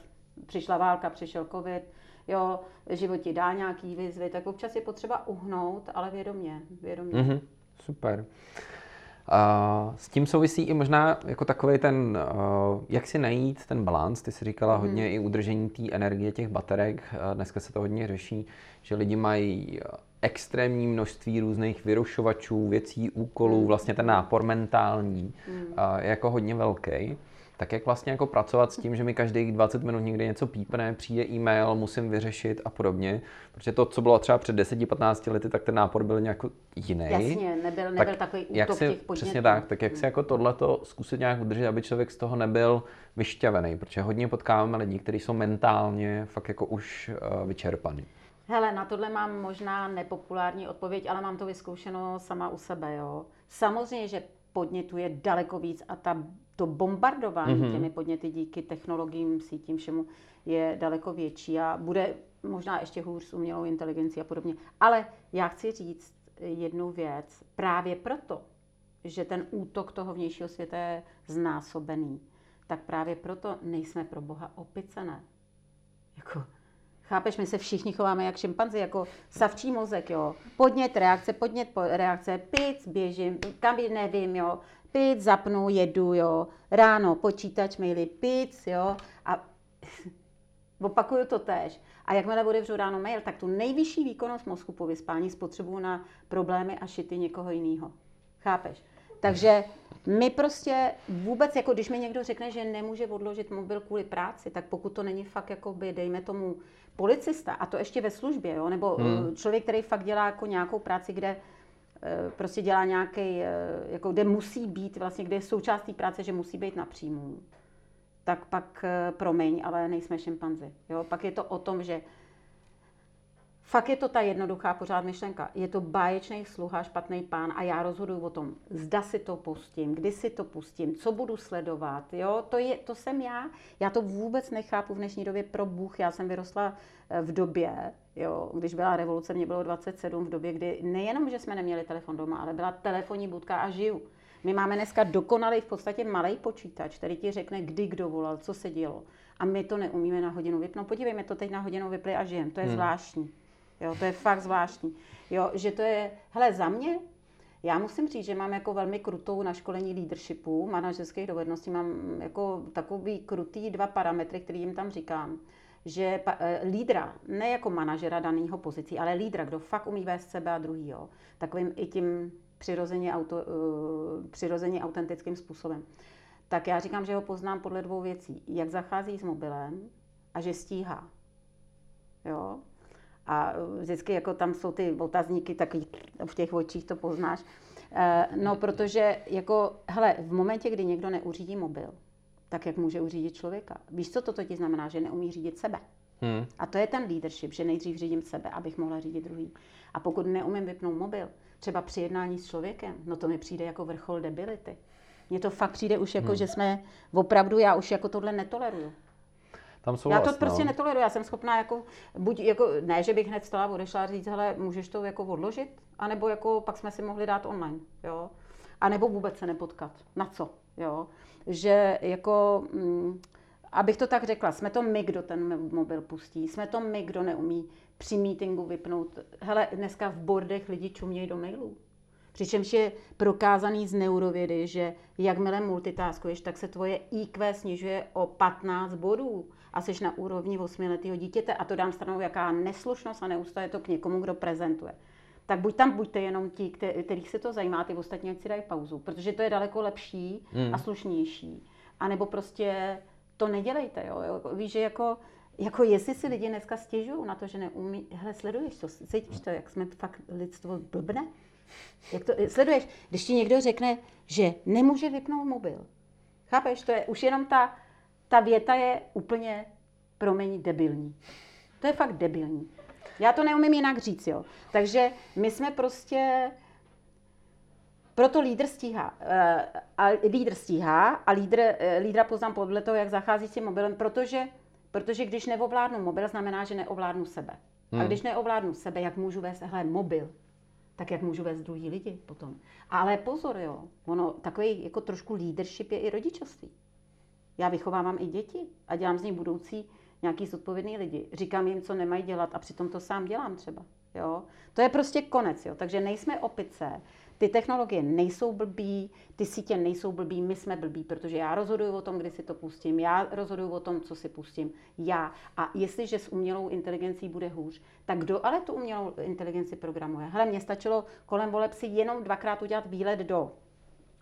Přišla válka, přišel covid, jo, život ti dá nějaký výzvy, tak občas je potřeba uhnout, ale vědomě, vědomě. Mm-hmm. Super. Uh, s tím souvisí i možná jako takový ten, uh, jak si najít ten balans. Ty jsi říkala mm. hodně i udržení té energie těch baterek. Uh, dneska se to hodně řeší, že lidi mají extrémní množství různých vyrušovačů, věcí, úkolů, mhm. vlastně ten nápor mentální mm. je jako hodně velký tak jak vlastně jako pracovat s tím, že mi každých 20 minut někde něco pípne, přijde e-mail, musím vyřešit a podobně, protože to, co bylo třeba před 10-15 lety, tak ten nápor byl nějak jiný. Jasně, nebyl, nebyl tak takový útok jak si, těch podnětů. Přesně tak, tak jak si jako tohleto zkusit nějak udržet, aby člověk z toho nebyl vyšťavený, protože hodně potkáváme lidi, kteří jsou mentálně fakt jako už uh, vyčerpaný. Hele, na tohle mám možná nepopulární odpověď, ale mám to vyzkoušeno sama u sebe, jo. Samozřejmě, že podnětů je daleko víc a ta to bombardování mm-hmm. těmi podněty díky technologiím, sítím, všemu je daleko větší a bude možná ještě hůř s umělou inteligencí a podobně. Ale já chci říct jednu věc. Právě proto, že ten útok toho vnějšího světa je znásobený, tak právě proto nejsme pro Boha opicené. Jako, chápeš, my se všichni chováme jak šimpanzi, jako savčí mozek, jo. Podnět, reakce, podnět, reakce, pic, běžím, kam nevím, jo pic, zapnu, jedu, jo, ráno počítač, maily, pic, jo, a opakuju to tež. A jakmile otevřu ráno mail, tak tu nejvyšší výkonnost mozku po vyspání spotřebuju na problémy a šity někoho jiného. Chápeš? Takže my prostě vůbec, jako když mi někdo řekne, že nemůže odložit mobil kvůli práci, tak pokud to není fakt, jako by, dejme tomu, policista, a to ještě ve službě, jo, nebo hmm. člověk, který fakt dělá jako nějakou práci, kde Eh, prostě dělá nějaký, eh, jako kde musí být, vlastně, kde je součástí práce, že musí být na příjmu, tak pak eh, promiň, ale nejsme šimpanzi. Jo? Pak je to o tom, že fakt je to ta jednoduchá pořád myšlenka. Je to báječný sluha, špatný pán a já rozhoduju o tom, zda si to pustím, kdy si to pustím, co budu sledovat. Jo? To, je, to jsem já. Já to vůbec nechápu v dnešní době pro Bůh. Já jsem vyrostla v době, Jo, když byla revoluce, mě bylo 27 v době, kdy nejenom, že jsme neměli telefon doma, ale byla telefonní budka a žiju. My máme dneska dokonalý v podstatě malý počítač, který ti řekne, kdy kdo volal, co se dělo. A my to neumíme na hodinu vypnout. Podívejme, to teď na hodinu vypli a žijem. To je hmm. zvláštní. Jo, to je fakt zvláštní. Jo, že to je, hele, za mě, já musím říct, že mám jako velmi krutou na školení leadershipu, manažerských dovedností, mám jako takový krutý dva parametry, který jim tam říkám že eh, lídra, ne jako manažera daného pozicí, ale lídra, kdo fakt umí vést sebe a druhýho, takovým i tím přirozeně, auto, uh, přirozeně autentickým způsobem. Tak já říkám, že ho poznám podle dvou věcí. Jak zachází s mobilem a že stíhá. Jo? A vždycky jako tam jsou ty otazníky, tak v těch očích to poznáš. Uh, no, protože jako, hele, v momentě, kdy někdo neuřídí mobil, tak jak může uřídit člověka. Víš, co to totiž znamená, že neumí řídit sebe. Hmm. A to je ten leadership, že nejdřív řídím sebe, abych mohla řídit druhý. A pokud neumím vypnout mobil, třeba při jednání s člověkem, no to mi přijde jako vrchol debility. Mně to fakt přijde už jako, hmm. že jsme opravdu, já už jako tohle netoleruju. Tam jsou já to prostě no. netoleruji, já jsem schopná jako, buď jako, ne, že bych hned stala, odešla a říct, hele, můžeš to jako odložit, anebo jako pak jsme si mohli dát online, jo. A nebo vůbec se nepotkat. Na co, jo. Že jako, mm, abych to tak řekla, jsme to my, kdo ten mobil pustí, jsme to my, kdo neumí při meetingu vypnout. Hele, dneska v bordech lidi čumějí do mailů. Přičemž je prokázaný z neurovědy, že jakmile multitaskuješ, tak se tvoje IQ snižuje o 15 bodů a jsi na úrovni 8-letého dítěte a to dám stranou, jaká neslušnost a neustále to k někomu, kdo prezentuje. Tak buď tam buďte jenom ti, kterých se to zajímá, ty ostatní, ať si dají pauzu, protože to je daleko lepší hmm. a slušnější. A nebo prostě to nedělejte, jo. Víš, že jako, jako jestli si lidi dneska stěžují na to, že neumí, hele, sleduješ to, cítíš to, jak jsme fakt lidstvo blbne? Jak to sleduješ? Když ti někdo řekne, že nemůže vypnout mobil, chápeš, to je už jenom ta, ta věta je úplně, promiň, debilní. To je fakt debilní. Já to neumím jinak říct, jo. Takže my jsme prostě, proto lídr stíhá. Eh, a lídr stíhá a lídr, eh, lídra poznám podle toho, jak zachází s tím mobilem, protože, protože když neovládnu mobil, znamená, že neovládnu sebe. Hmm. A když neovládnu sebe, jak můžu vést, hele, mobil, tak jak můžu vést druhý lidi potom. Ale pozor, jo, ono, takový jako trošku leadership je i rodičovství. Já vychovávám i děti a dělám z nich budoucí nějaký zodpovědný lidi. Říkám jim, co nemají dělat a přitom to sám dělám třeba. Jo? To je prostě konec. Jo? Takže nejsme opice, ty technologie nejsou blbý, ty sítě nejsou blbý, my jsme blbí, protože já rozhoduju o tom, kdy si to pustím, já rozhoduju o tom, co si pustím, já. A jestliže s umělou inteligencí bude hůř, tak kdo ale tu umělou inteligenci programuje? Hele, mně stačilo kolem voleb si jenom dvakrát udělat výlet do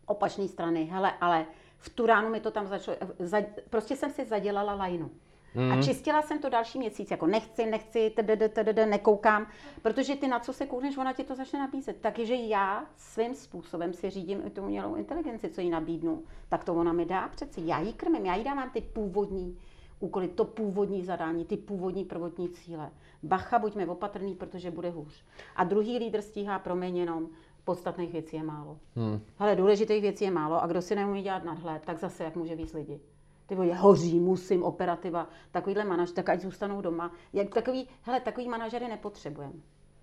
opačné strany. Hele, ale v tu ránu mi to tam začalo, za, prostě jsem si zadělala lajnu. Mm. A mhm. čistila jsem to další měsíc, jako nechci, nechci, tdd, tdd, nekoukám, protože ty na co se koukneš, ona ti to začne nabízet. Takže já svým způsobem si řídím i tu umělou inteligenci, co jí nabídnu, tak to ona mi dá přeci. Já jí krmím, já jí dávám ty původní úkoly, to původní zadání, ty původní prvotní cíle. Bacha, buďme opatrný, protože bude hůř. A druhý lídr stíhá proměněnom, podstatných věcí je málo. Hmm. Ale důležitých věcí je málo a kdo si neumí dělat nadhled, tak zase jak může víc lidi ty vole, hoří, musím, operativa, takovýhle manažer, tak ať zůstanou doma. Jak takový, hele, takový manažery nepotřebujeme.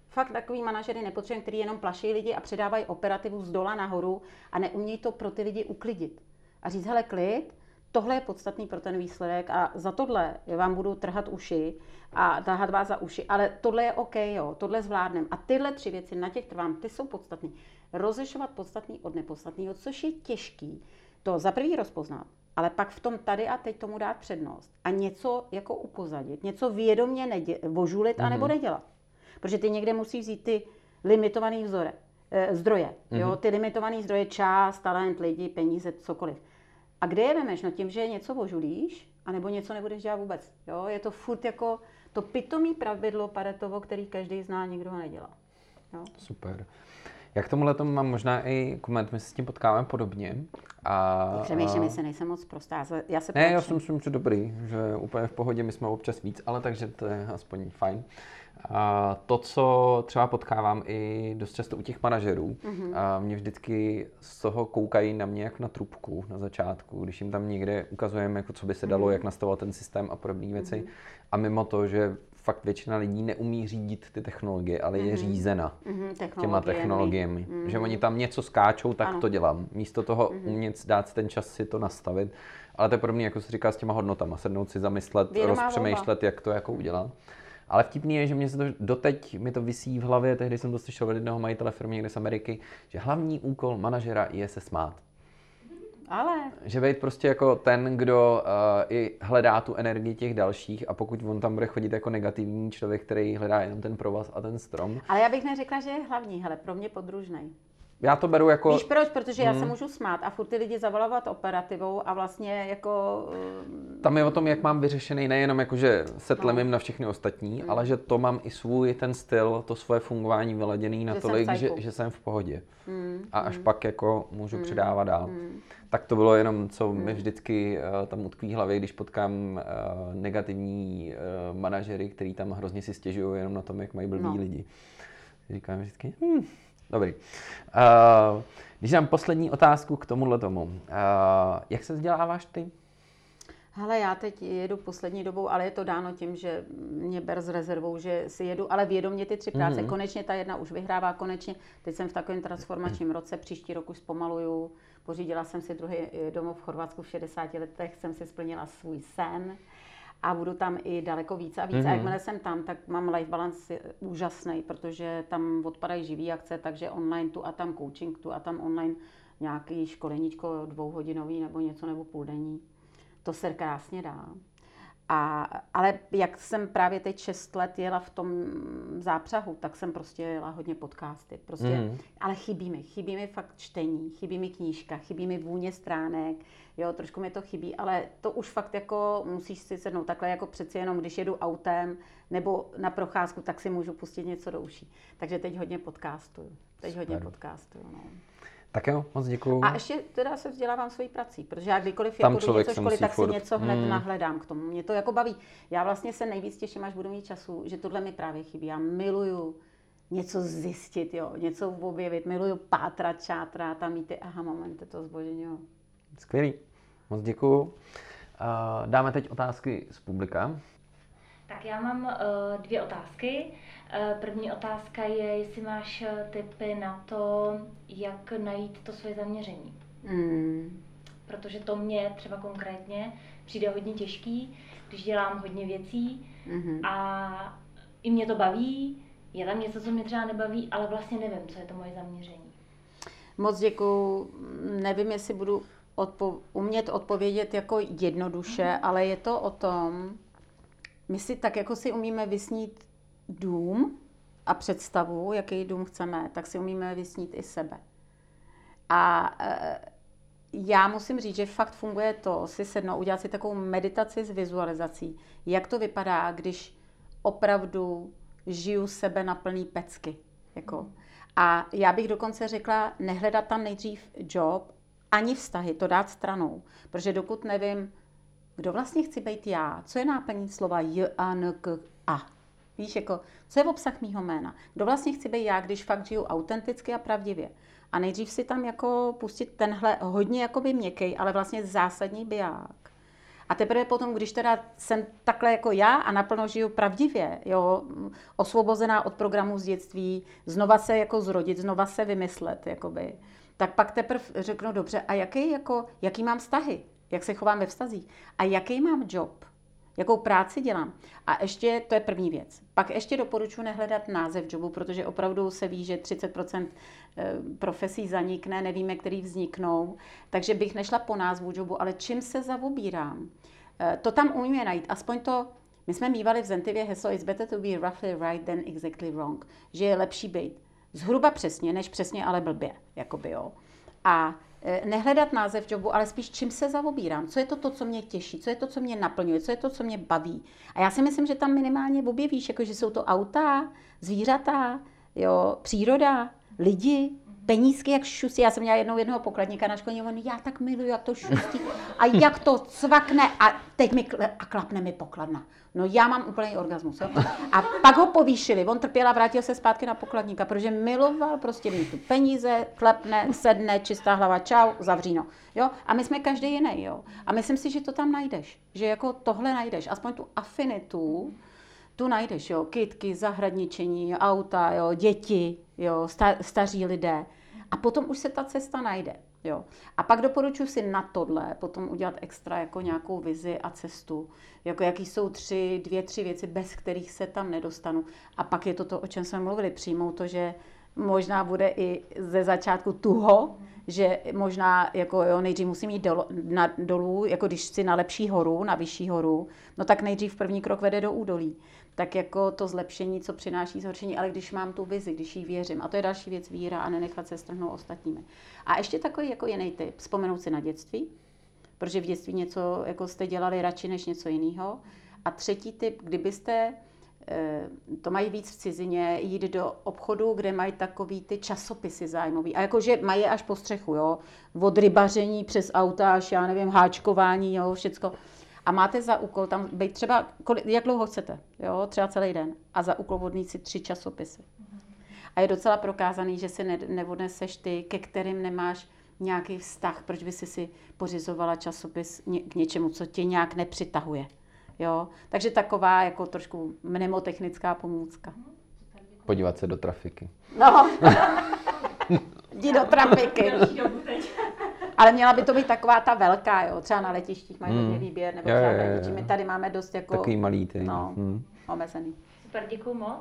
Fakt takový manažery nepotřebujeme, který jenom plaší lidi a předávají operativu z dola nahoru a neumějí to pro ty lidi uklidit. A říct, hele, klid, tohle je podstatný pro ten výsledek a za tohle vám budu trhat uši a tahat vás za uši, ale tohle je OK, jo, tohle zvládnem. A tyhle tři věci, na těch trvám, ty jsou podstatné. Rozlišovat podstatný od nepodstatného, což je těžký. To za prvý rozpoznat, ale pak v tom tady a teď tomu dát přednost a něco jako upozadit, něco vědomě nedě- vožulit mm-hmm. anebo nedělat. Protože ty někde musíš vzít ty limitované vzore, e, zdroje, mm-hmm. jo, ty limitované zdroje, čas, talent, lidi, peníze, cokoliv. A kde je vemeš? No tím, že něco vožulíš, anebo něco nebudeš dělat vůbec. Jo? Je to furt jako to pitomý pravidlo Paretovo, který každý zná, nikdo ho nedělá. Jo? Super. Jak tomuhle tomu mám možná i koment, my se s tím potkáváme podobně. A, Přemýšlím, jestli nejsem moc prostá. Já se ne, já si myslím, že dobrý, že úplně v pohodě, my jsme občas víc, ale takže to je aspoň fajn. A to, co třeba potkávám i dost často u těch manažerů, mm-hmm. a mě vždycky z toho koukají na mě jako na trubku na začátku, když jim tam někde ukazujeme, jako co by se dalo, mm-hmm. jak nastavovat ten systém a podobné věci. Mm-hmm. A mimo to, že fakt většina lidí neumí řídit ty technologie, ale mm-hmm. je mhm. řízena mm-hmm, těma technologiemi. Mm-hmm. Že oni tam něco skáčou, tak ano. to dělám. Místo toho mm-hmm. umět dát ten čas si to nastavit. Ale to je podobné, jako se říká s těma hodnotama. Sednout si, zamyslet, Vědomá rozpřemýšlet, volba. jak to jako udělat. Ale vtipný je, že mě se to doteď mi to vysí v hlavě, tehdy jsem to slyšel od jednoho majitele firmy někde z Ameriky, že hlavní úkol manažera je se smát. Ale. Že být prostě jako ten, kdo uh, i hledá tu energii těch dalších a pokud on tam bude chodit jako negativní člověk, který hledá jenom ten provaz a ten strom. Ale já bych neřekla, že je hlavní, hele, pro mě podružnej. Já to beru jako... Víš proč? Protože hmm. já se můžu smát a furt ty lidi zavolávat operativou a vlastně jako... Eh, tam je o tom, jak mám vyřešený nejenom jako, že se tlemím no. na všechny ostatní, hmm. ale že to mám i svůj ten styl, to svoje fungování vyladěný na tolik, že, že jsem v pohodě. Hmm. A až hmm. pak jako můžu hmm. předávat dál. Hmm. Tak to bylo jenom, co hmm. mi vždycky uh, tam utkví hlavě, když potkám uh, negativní uh, manažery, který tam hrozně si stěžují jenom na tom, jak mají blbý no. lidi. Říkám vždycky, hmm, Dobrý. Uh, když mám poslední otázku k tomuhle tomu. Uh, jak se vzděláváš ty? Hele, já teď jedu poslední dobou, ale je to dáno tím, že mě ber s rezervou, že si jedu, ale vědomě ty tři práce. Mm-hmm. Konečně ta jedna už vyhrává, konečně. Teď jsem v takovém transformačním roce, příští rok už zpomaluju. Pořídila jsem si druhý domov v Chorvatsku v 60 letech, jsem si splnila svůj sen a budu tam i daleko více a více. Mm-hmm. A jakmile jsem tam, tak mám life balance úžasný, protože tam odpadají živý akce, takže online tu a tam coaching, tu a tam online nějaký školeníčko dvouhodinový nebo něco nebo půldenní. To se krásně dá. A, ale jak jsem právě teď 6 let jela v tom zápřahu, tak jsem prostě jela hodně podcasty. Prostě, mm. Ale chybí mi, chybí mi fakt čtení, chybí mi knížka, chybí mi vůně stránek, jo, trošku mi to chybí, ale to už fakt jako musíš si sednout takhle jako přeci jenom, když jedu autem nebo na procházku, tak si můžu pustit něco do uší. Takže teď hodně podcastuju. Teď Super. hodně podcastuju, no. Tak jo, moc děkuju. A ještě teda se vzdělávám svojí prací, protože já kdykoliv Tam jako něco školy, tak furt. si něco hned hmm. nahledám k tomu. Mě to jako baví. Já vlastně se nejvíc těším, až budu mít času, že tohle mi právě chybí. Já miluju něco zjistit, jo, něco objevit, miluju pátrat, čátrat a mít ty aha momenty, to zbožení, jo. Skvělý, moc děkuju. Dáme teď otázky z publika. Tak já mám uh, dvě otázky. Uh, první otázka je, jestli máš eh, tipy na to, jak najít to svoje zaměření. Mm. Protože to mě třeba konkrétně přijde hodně těžký, když dělám hodně věcí mm-hmm. a i mě to baví, je tam něco, co mě třeba nebaví, ale vlastně nevím, co je to moje zaměření. Moc děkuju. Nevím, jestli budu odpo- umět odpovědět jako jednoduše, mm-hmm. ale je to o tom, my si tak jako si umíme vysnít dům a představu, jaký dům chceme, tak si umíme vysnít i sebe. A e, já musím říct, že fakt funguje to, si sednout, udělat si takovou meditaci s vizualizací, jak to vypadá, když opravdu žiju sebe na plný pecky. Jako. A já bych dokonce řekla, nehledat tam nejdřív job, ani vztahy, to dát stranou. Protože dokud nevím, kdo vlastně chci být já, co je náplní slova J, A, N, K, A. Víš, jako, co je v obsah mýho jména? Kdo vlastně chci být já, když fakt žiju autenticky a pravdivě? A nejdřív si tam jako pustit tenhle hodně jakoby měkký, ale vlastně zásadní biják. A teprve potom, když teda jsem takhle jako já a naplno žiju pravdivě, jo, osvobozená od programů z dětství, znova se jako zrodit, znova se vymyslet, jakoby, tak pak teprve řeknu, dobře, a jaký, jako, jaký mám vztahy? jak se chovám ve vztazích a jaký mám job, jakou práci dělám. A ještě, to je první věc. Pak ještě doporučuji nehledat název jobu, protože opravdu se ví, že 30% eh, profesí zanikne, nevíme, který vzniknou, takže bych nešla po názvu jobu, ale čím se zavobírám. Eh, to tam umíme najít, aspoň to, my jsme mývali v Zentivě heslo It's better to be roughly right than exactly wrong, že je lepší být zhruba přesně, než přesně, ale blbě, jakoby jo. A Eh, nehledat název jobu, ale spíš čím se zaobírám, co je to, to, co mě těší, co je to, co mě naplňuje, co je to, co mě baví. A já si myslím, že tam minimálně objevíš, jako že jsou to auta, zvířata, jo, příroda, lidi, penízky jak šustí. Já jsem měla jednou jednoho pokladníka na školní, on, já tak miluju, jak to šustí a jak to cvakne a teď mi kle, a klapne mi pokladna. No já mám úplný orgasmus. Jo? A pak ho povýšili, on trpěl a vrátil se zpátky na pokladníka, protože miloval prostě mít tu peníze, klepne, sedne, čistá hlava, čau, zavříno. Jo? A my jsme každý jiný. Jo? A myslím si, že to tam najdeš, že jako tohle najdeš, aspoň tu afinitu, tu najdeš, jo, kytky, zahradničení, auta, jo, děti, jo, sta, staří lidé. A potom už se ta cesta najde. Jo. A pak doporučuji si na tohle potom udělat extra jako nějakou vizi a cestu. Jako jaký jsou tři, dvě, tři věci, bez kterých se tam nedostanu. A pak je to to, o čem jsme mluvili. Přijmout to, že možná bude i ze začátku tuho, že možná jako jo, nejdřív musím jít dol, na, dolů, jako když si na lepší horu, na vyšší horu, no tak nejdřív první krok vede do údolí tak jako to zlepšení, co přináší zhoršení, ale když mám tu vizi, když jí věřím. A to je další věc víra a nenechat se strhnout ostatními. A ještě takový jako jiný typ, vzpomenout si na dětství, protože v dětství něco jako jste dělali radši než něco jiného. A třetí typ, kdybyste eh, to mají víc v cizině, jít do obchodu, kde mají takový ty časopisy zájmový. A jakože mají až po střechu, jo. Od rybaření přes auta až, já nevím, háčkování, jo, všecko a máte za úkol tam být třeba, jak dlouho chcete, jo, třeba celý den, a za úkol vodnit si tři časopisy. A je docela prokázaný, že si ne, neodneseš ty, ke kterým nemáš nějaký vztah, proč by si si pořizovala časopis k něčemu, co tě nějak nepřitahuje. Jo? Takže taková jako trošku mnemotechnická pomůcka. Podívat se do trafiky. No, jdi do trafiky. Ale měla by to být taková ta velká, jo. Třeba na letištích mají hodně hmm. výběr, nebo třeba jo, My tady máme dost jako... Takový malý ty. No, hmm. omezený. Super, děkuji moc.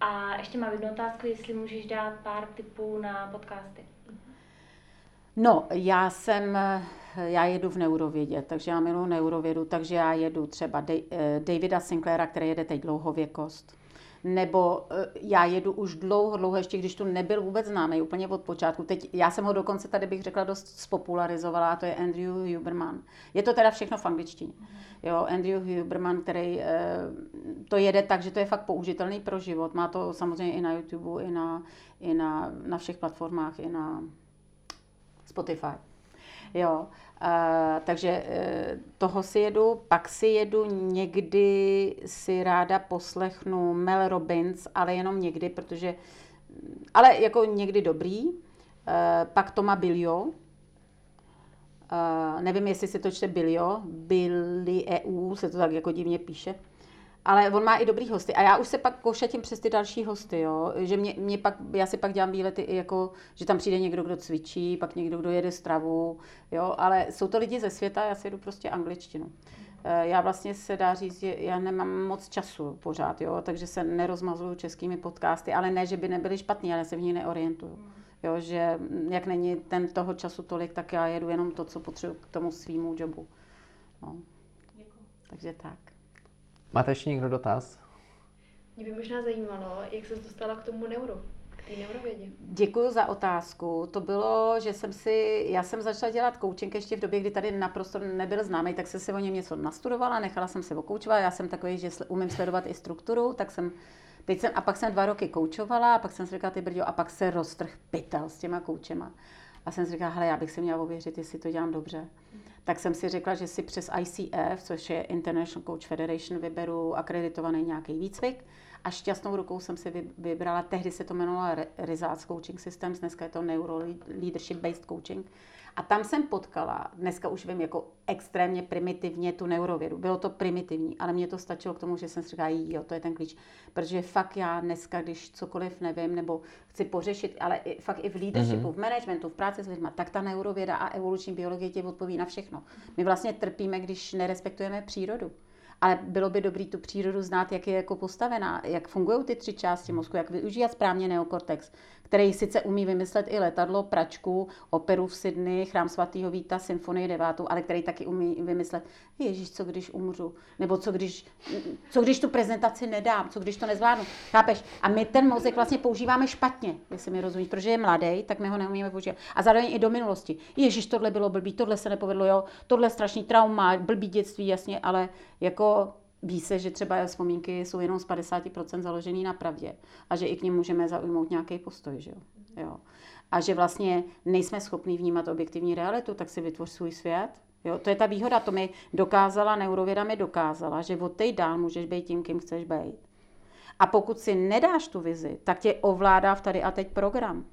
A ještě mám jednu otázku, jestli můžeš dát pár tipů na podcasty. No, já jsem, já jedu v neurovědě, takže já miluji neurovědu, takže já jedu třeba eh, Davida Sinclaira, který jede teď dlouhověkost nebo eh, já jedu už dlouho, dlouho, ještě když tu nebyl vůbec známý, úplně od počátku. Teď já jsem ho dokonce tady bych řekla dost spopularizovala, to je Andrew Huberman. Je to teda všechno v angličtině. Jo, Andrew Huberman, který eh, to jede tak, že to je fakt použitelný pro život. Má to samozřejmě i na YouTube, i na, i na, na všech platformách, i na Spotify. Jo, takže uh, toho si jedu, pak si jedu někdy si ráda poslechnu Mel Robbins, ale jenom někdy, protože, ale jako někdy dobrý. Uh, pak Toma Bilio, uh, nevím, jestli se to čte Bilio, Billy EU, se to tak jako divně píše ale on má i dobrý hosty. A já už se pak košetím přes ty další hosty, jo. Že mě, mě pak, já si pak dělám výlety i jako, že tam přijde někdo, kdo cvičí, pak někdo, kdo jede stravu, jo. Ale jsou to lidi ze světa, já si jedu prostě angličtinu. Eh, já vlastně se dá říct, že já nemám moc času pořád, jo, takže se nerozmazuju českými podcasty, ale ne, že by nebyly špatný, ale se v ní neorientuju. Jo, že jak není ten toho času tolik, tak já jedu jenom to, co potřebuji k tomu svýmu jobu. No. Takže tak. Máte ještě někdo dotaz? Mě by možná zajímalo, jak se dostala k tomu neuro. Děkuji za otázku. To bylo, že jsem si, já jsem začala dělat coaching ještě v době, kdy tady naprosto nebyl známý, tak jsem si o něm něco nastudovala, nechala jsem se okoučovat. Já jsem takový, že umím sledovat i strukturu, tak jsem Teď jsem, a pak jsem dva roky koučovala, a pak jsem si říkala, ty brďo, a pak se roztrh pytel s těma koučema. A jsem si říkala, hele, já bych si měla ověřit, jestli to dělám dobře. Tak jsem si řekla, že si přes ICF, což je International Coach Federation, vyberu akreditovaný nějaký výcvik. A šťastnou rukou jsem si vybrala, tehdy se to jmenovalo Results Coaching Systems, dneska je to Neuro Leadership Based Coaching a tam jsem potkala, dneska už vím, jako extrémně primitivně tu neurovědu. Bylo to primitivní, ale mě to stačilo k tomu, že jsem si říkala, jo, to je ten klíč. Protože fakt já dneska, když cokoliv nevím, nebo chci pořešit, ale i, fakt i v leadershipu, mm-hmm. v managementu, v práci s lidmi, tak ta neurověda a evoluční biologie ti odpoví na všechno. My vlastně trpíme, když nerespektujeme přírodu ale bylo by dobré tu přírodu znát, jak je jako postavená, jak fungují ty tři části mozku, jak využívat správně neokortex, který sice umí vymyslet i letadlo, pračku, operu v Sydney, chrám svatého Víta, symfonii devátou, ale který taky umí vymyslet, Ježíš, co když umřu, nebo co když, co když tu prezentaci nedám, co když to nezvládnu. Chápeš? A my ten mozek vlastně používáme špatně, jestli mi rozumíš, protože je mladý, tak my ho neumíme používat. A zároveň i do minulosti. Ježíš, tohle bylo blbý, tohle se nepovedlo, jo, tohle strašný trauma, blbý dětství, jasně, ale jako ví se, že třeba vzpomínky jsou jenom z 50% založený na pravdě a že i k ním můžeme zaujmout nějaký postoj, že jo? jo. A že vlastně nejsme schopni vnímat objektivní realitu, tak si vytvoř svůj svět. Jo, to je ta výhoda, to mi dokázala, neurověda mi dokázala, že od té dál můžeš být tím, kým chceš být. A pokud si nedáš tu vizi, tak tě ovládá v tady a teď program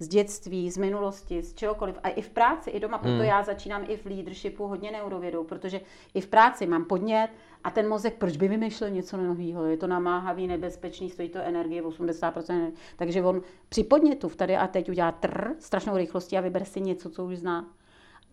z dětství, z minulosti, z čehokoliv. A i v práci, i doma, proto hmm. já začínám i v leadershipu hodně neurovědou, protože i v práci mám podnět a ten mozek, proč by vymýšlel něco nového? Je to namáhavý, nebezpečný, stojí to energie, 80% energie. Takže on při podnětu v tady a teď udělá tr, strašnou rychlostí a vyber si něco, co už zná.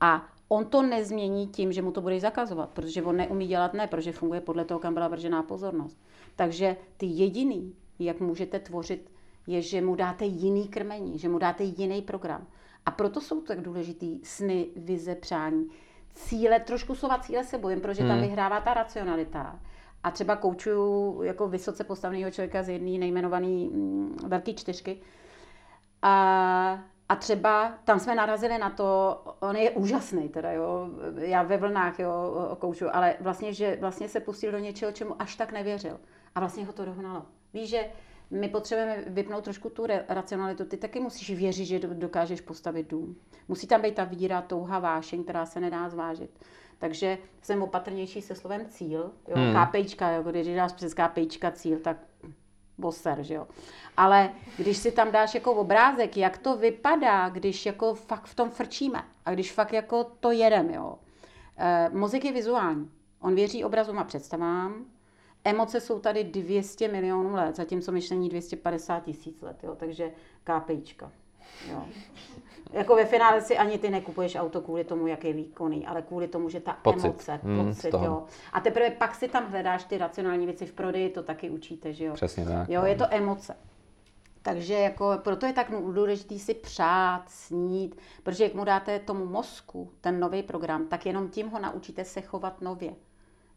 A on to nezmění tím, že mu to bude zakazovat, protože on neumí dělat ne, protože funguje podle toho, kam byla vržená pozornost. Takže ty jediný, jak můžete tvořit je, že mu dáte jiný krmení, že mu dáte jiný program. A proto jsou tak důležitý sny, vize, přání. Cíle, trošku slova cíle se bojím, protože hmm. tam vyhrává ta racionalita. A třeba koučuju jako vysoce postaveného člověka z jedné nejmenované mm, velké čtyřky. A, a třeba tam jsme narazili na to, on je úžasný, teda jo, já ve vlnách jo, koučuju, ale vlastně, že vlastně se pustil do něčeho, čemu až tak nevěřil. A vlastně ho to dohnalo. Víš, že my potřebujeme vypnout trošku tu racionalitu. Ty taky musíš věřit, že dokážeš postavit dům. Musí tam být ta víra, touha, vášeň, která se nedá zvážit. Takže jsem opatrnější se slovem cíl. Jo? Hmm. KPIčka, jo? když dáš přes KPIčka cíl, tak boser, že jo. Ale když si tam dáš jako obrázek, jak to vypadá, když jako fakt v tom frčíme a když fakt jako to jedem, jo. E, mozek je vizuální. On věří obrazům a představám. Emoce jsou tady 200 milionů let, zatímco myšlení 250 tisíc let, jo. Takže KPIčka. Jo. Jako ve finále si ani ty nekupuješ auto kvůli tomu, jak je výkonný, ale kvůli tomu, že ta pocit. emoce, mm, pocit, jo. A teprve pak si tam hledáš ty racionální věci v prodeji, to taky učíte, že jo. Přesně tak. Jo, je to emoce. Takže jako, proto je tak důležité si přát, snít, protože jak mu dáte tomu mozku ten nový program, tak jenom tím ho naučíte se chovat nově.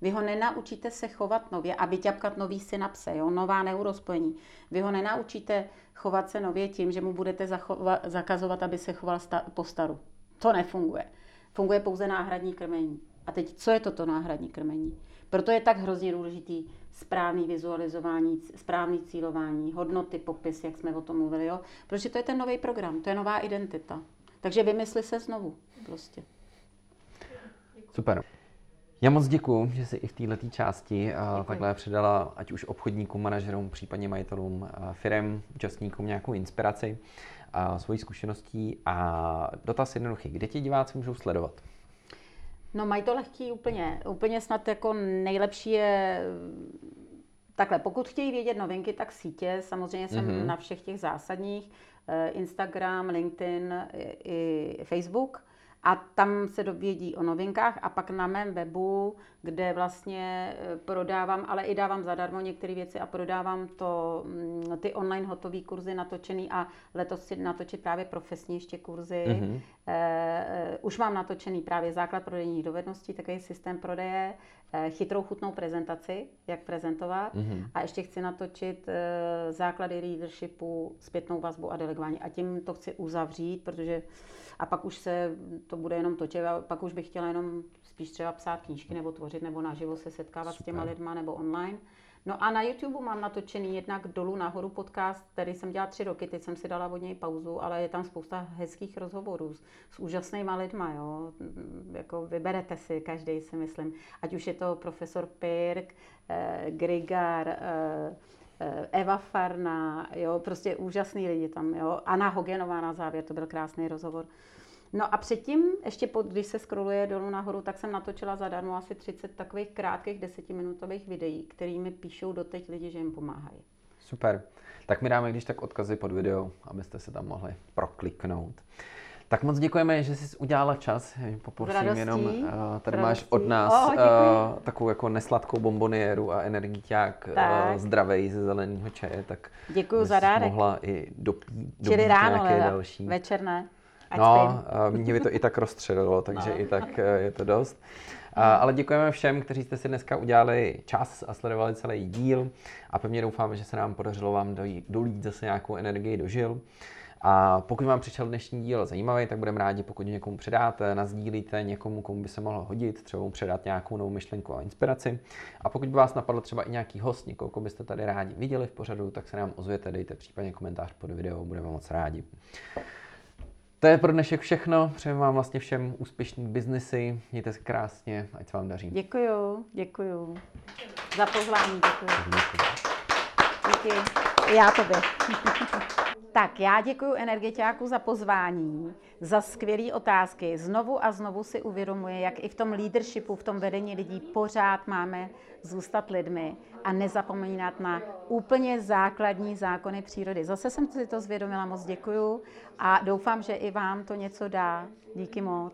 Vy ho nenaučíte se chovat nově a vyťapkat nový synapse, jo? nová neurospojení. Vy ho nenaučíte chovat se nově tím, že mu budete zachova- zakazovat, aby se choval sta- po staru. To nefunguje. Funguje pouze náhradní krmení. A teď, co je toto náhradní krmení? Proto je tak hrozně důležitý správný vizualizování, správný cílování, hodnoty, popis, jak jsme o tom mluvili, jo? Protože to je ten nový program, to je nová identita. Takže vymysli se znovu, prostě. Super. Já moc děkuji, že jsi i v této části děkuji. takhle předala ať už obchodníkům, manažerům, případně majitelům firm, účastníkům nějakou inspiraci a svojí zkušeností. A dotaz jednoduchý, kde tě diváci můžou sledovat? No mají to lehký úplně. Úplně snad jako nejlepší je takhle, pokud chtějí vědět novinky, tak sítě, samozřejmě jsem mm-hmm. na všech těch zásadních, eh, Instagram, LinkedIn i Facebook a tam se dovědí o novinkách a pak na mém webu, kde vlastně eh, prodávám, ale i dávám zadarmo některé věci a prodávám to, mm, ty online hotové kurzy natočený a letos si natočit právě profesní ještě kurzy. Mm-hmm. Uh, už mám natočený právě základ prodejních dovedností, takový systém prodeje, uh, chytrou chutnou prezentaci, jak prezentovat mm-hmm. a ještě chci natočit uh, základy leadershipu, zpětnou vazbu a delegování a tím to chci uzavřít, protože a pak už se to bude jenom točit a pak už bych chtěla jenom spíš třeba psát knížky nebo tvořit nebo naživo se setkávat Super. s těma lidma nebo online. No a na YouTube mám natočený jednak dolů nahoru podcast, který jsem dělala tři roky, teď jsem si dala od něj pauzu, ale je tam spousta hezkých rozhovorů s, s úžasnýma lidma, jo. Jako vyberete si každý, si myslím. Ať už je to profesor Pirk, eh, Grigar, eh, Eh, Eva Farna, jo, prostě úžasný lidi tam, jo. Anna Hogenová na závěr, to byl krásný rozhovor. No a předtím, ještě pod, když se scrolluje dolů nahoru, tak jsem natočila zadarmo asi 30 takových krátkých desetiminutových videí, kterými píšou doteď lidi, že jim pomáhají. Super. Tak mi dáme když tak odkazy pod video, abyste se tam mohli prokliknout. Tak moc děkujeme, že jsi udělala čas. Poprosím jenom, uh, tady máš od nás oh, uh, takovou jako nesladkou bombonieru a energiťák uh, zdravej ze zeleného čaje, tak děkuji za dárek. mohla i dopít, Čili ráno, nějaké další. večer ne. Ať no, uh, mě by to i tak rozstřelilo, takže no. i tak uh, je to dost. Uh, ale děkujeme všem, kteří jste si dneska udělali čas a sledovali celý díl a pevně doufáme, že se nám podařilo vám dolít zase nějakou energii do žil. A pokud vám přišel dnešní díl zajímavý, tak budeme rádi, pokud někomu předáte, nazdílíte někomu, komu by se mohlo hodit, třeba mu předat nějakou novou myšlenku a inspiraci. A pokud by vás napadl třeba i nějaký host, někoho, koho byste tady rádi viděli v pořadu, tak se nám ozvěte, dejte případně komentář pod video, budeme moc rádi. To je pro dnešek všechno. Přejeme vám vlastně všem úspěšný biznesy. Mějte se krásně, ať se vám daří. Děkuju, děkuju. Za pozvání děkuju. Díky. Já tobě. Tak já děkuji energetiáku za pozvání, za skvělé otázky. Znovu a znovu si uvědomuji, jak i v tom leadershipu, v tom vedení lidí pořád máme zůstat lidmi a nezapomínat na úplně základní zákony přírody. Zase jsem si to zvědomila, moc děkuju a doufám, že i vám to něco dá. Díky moc.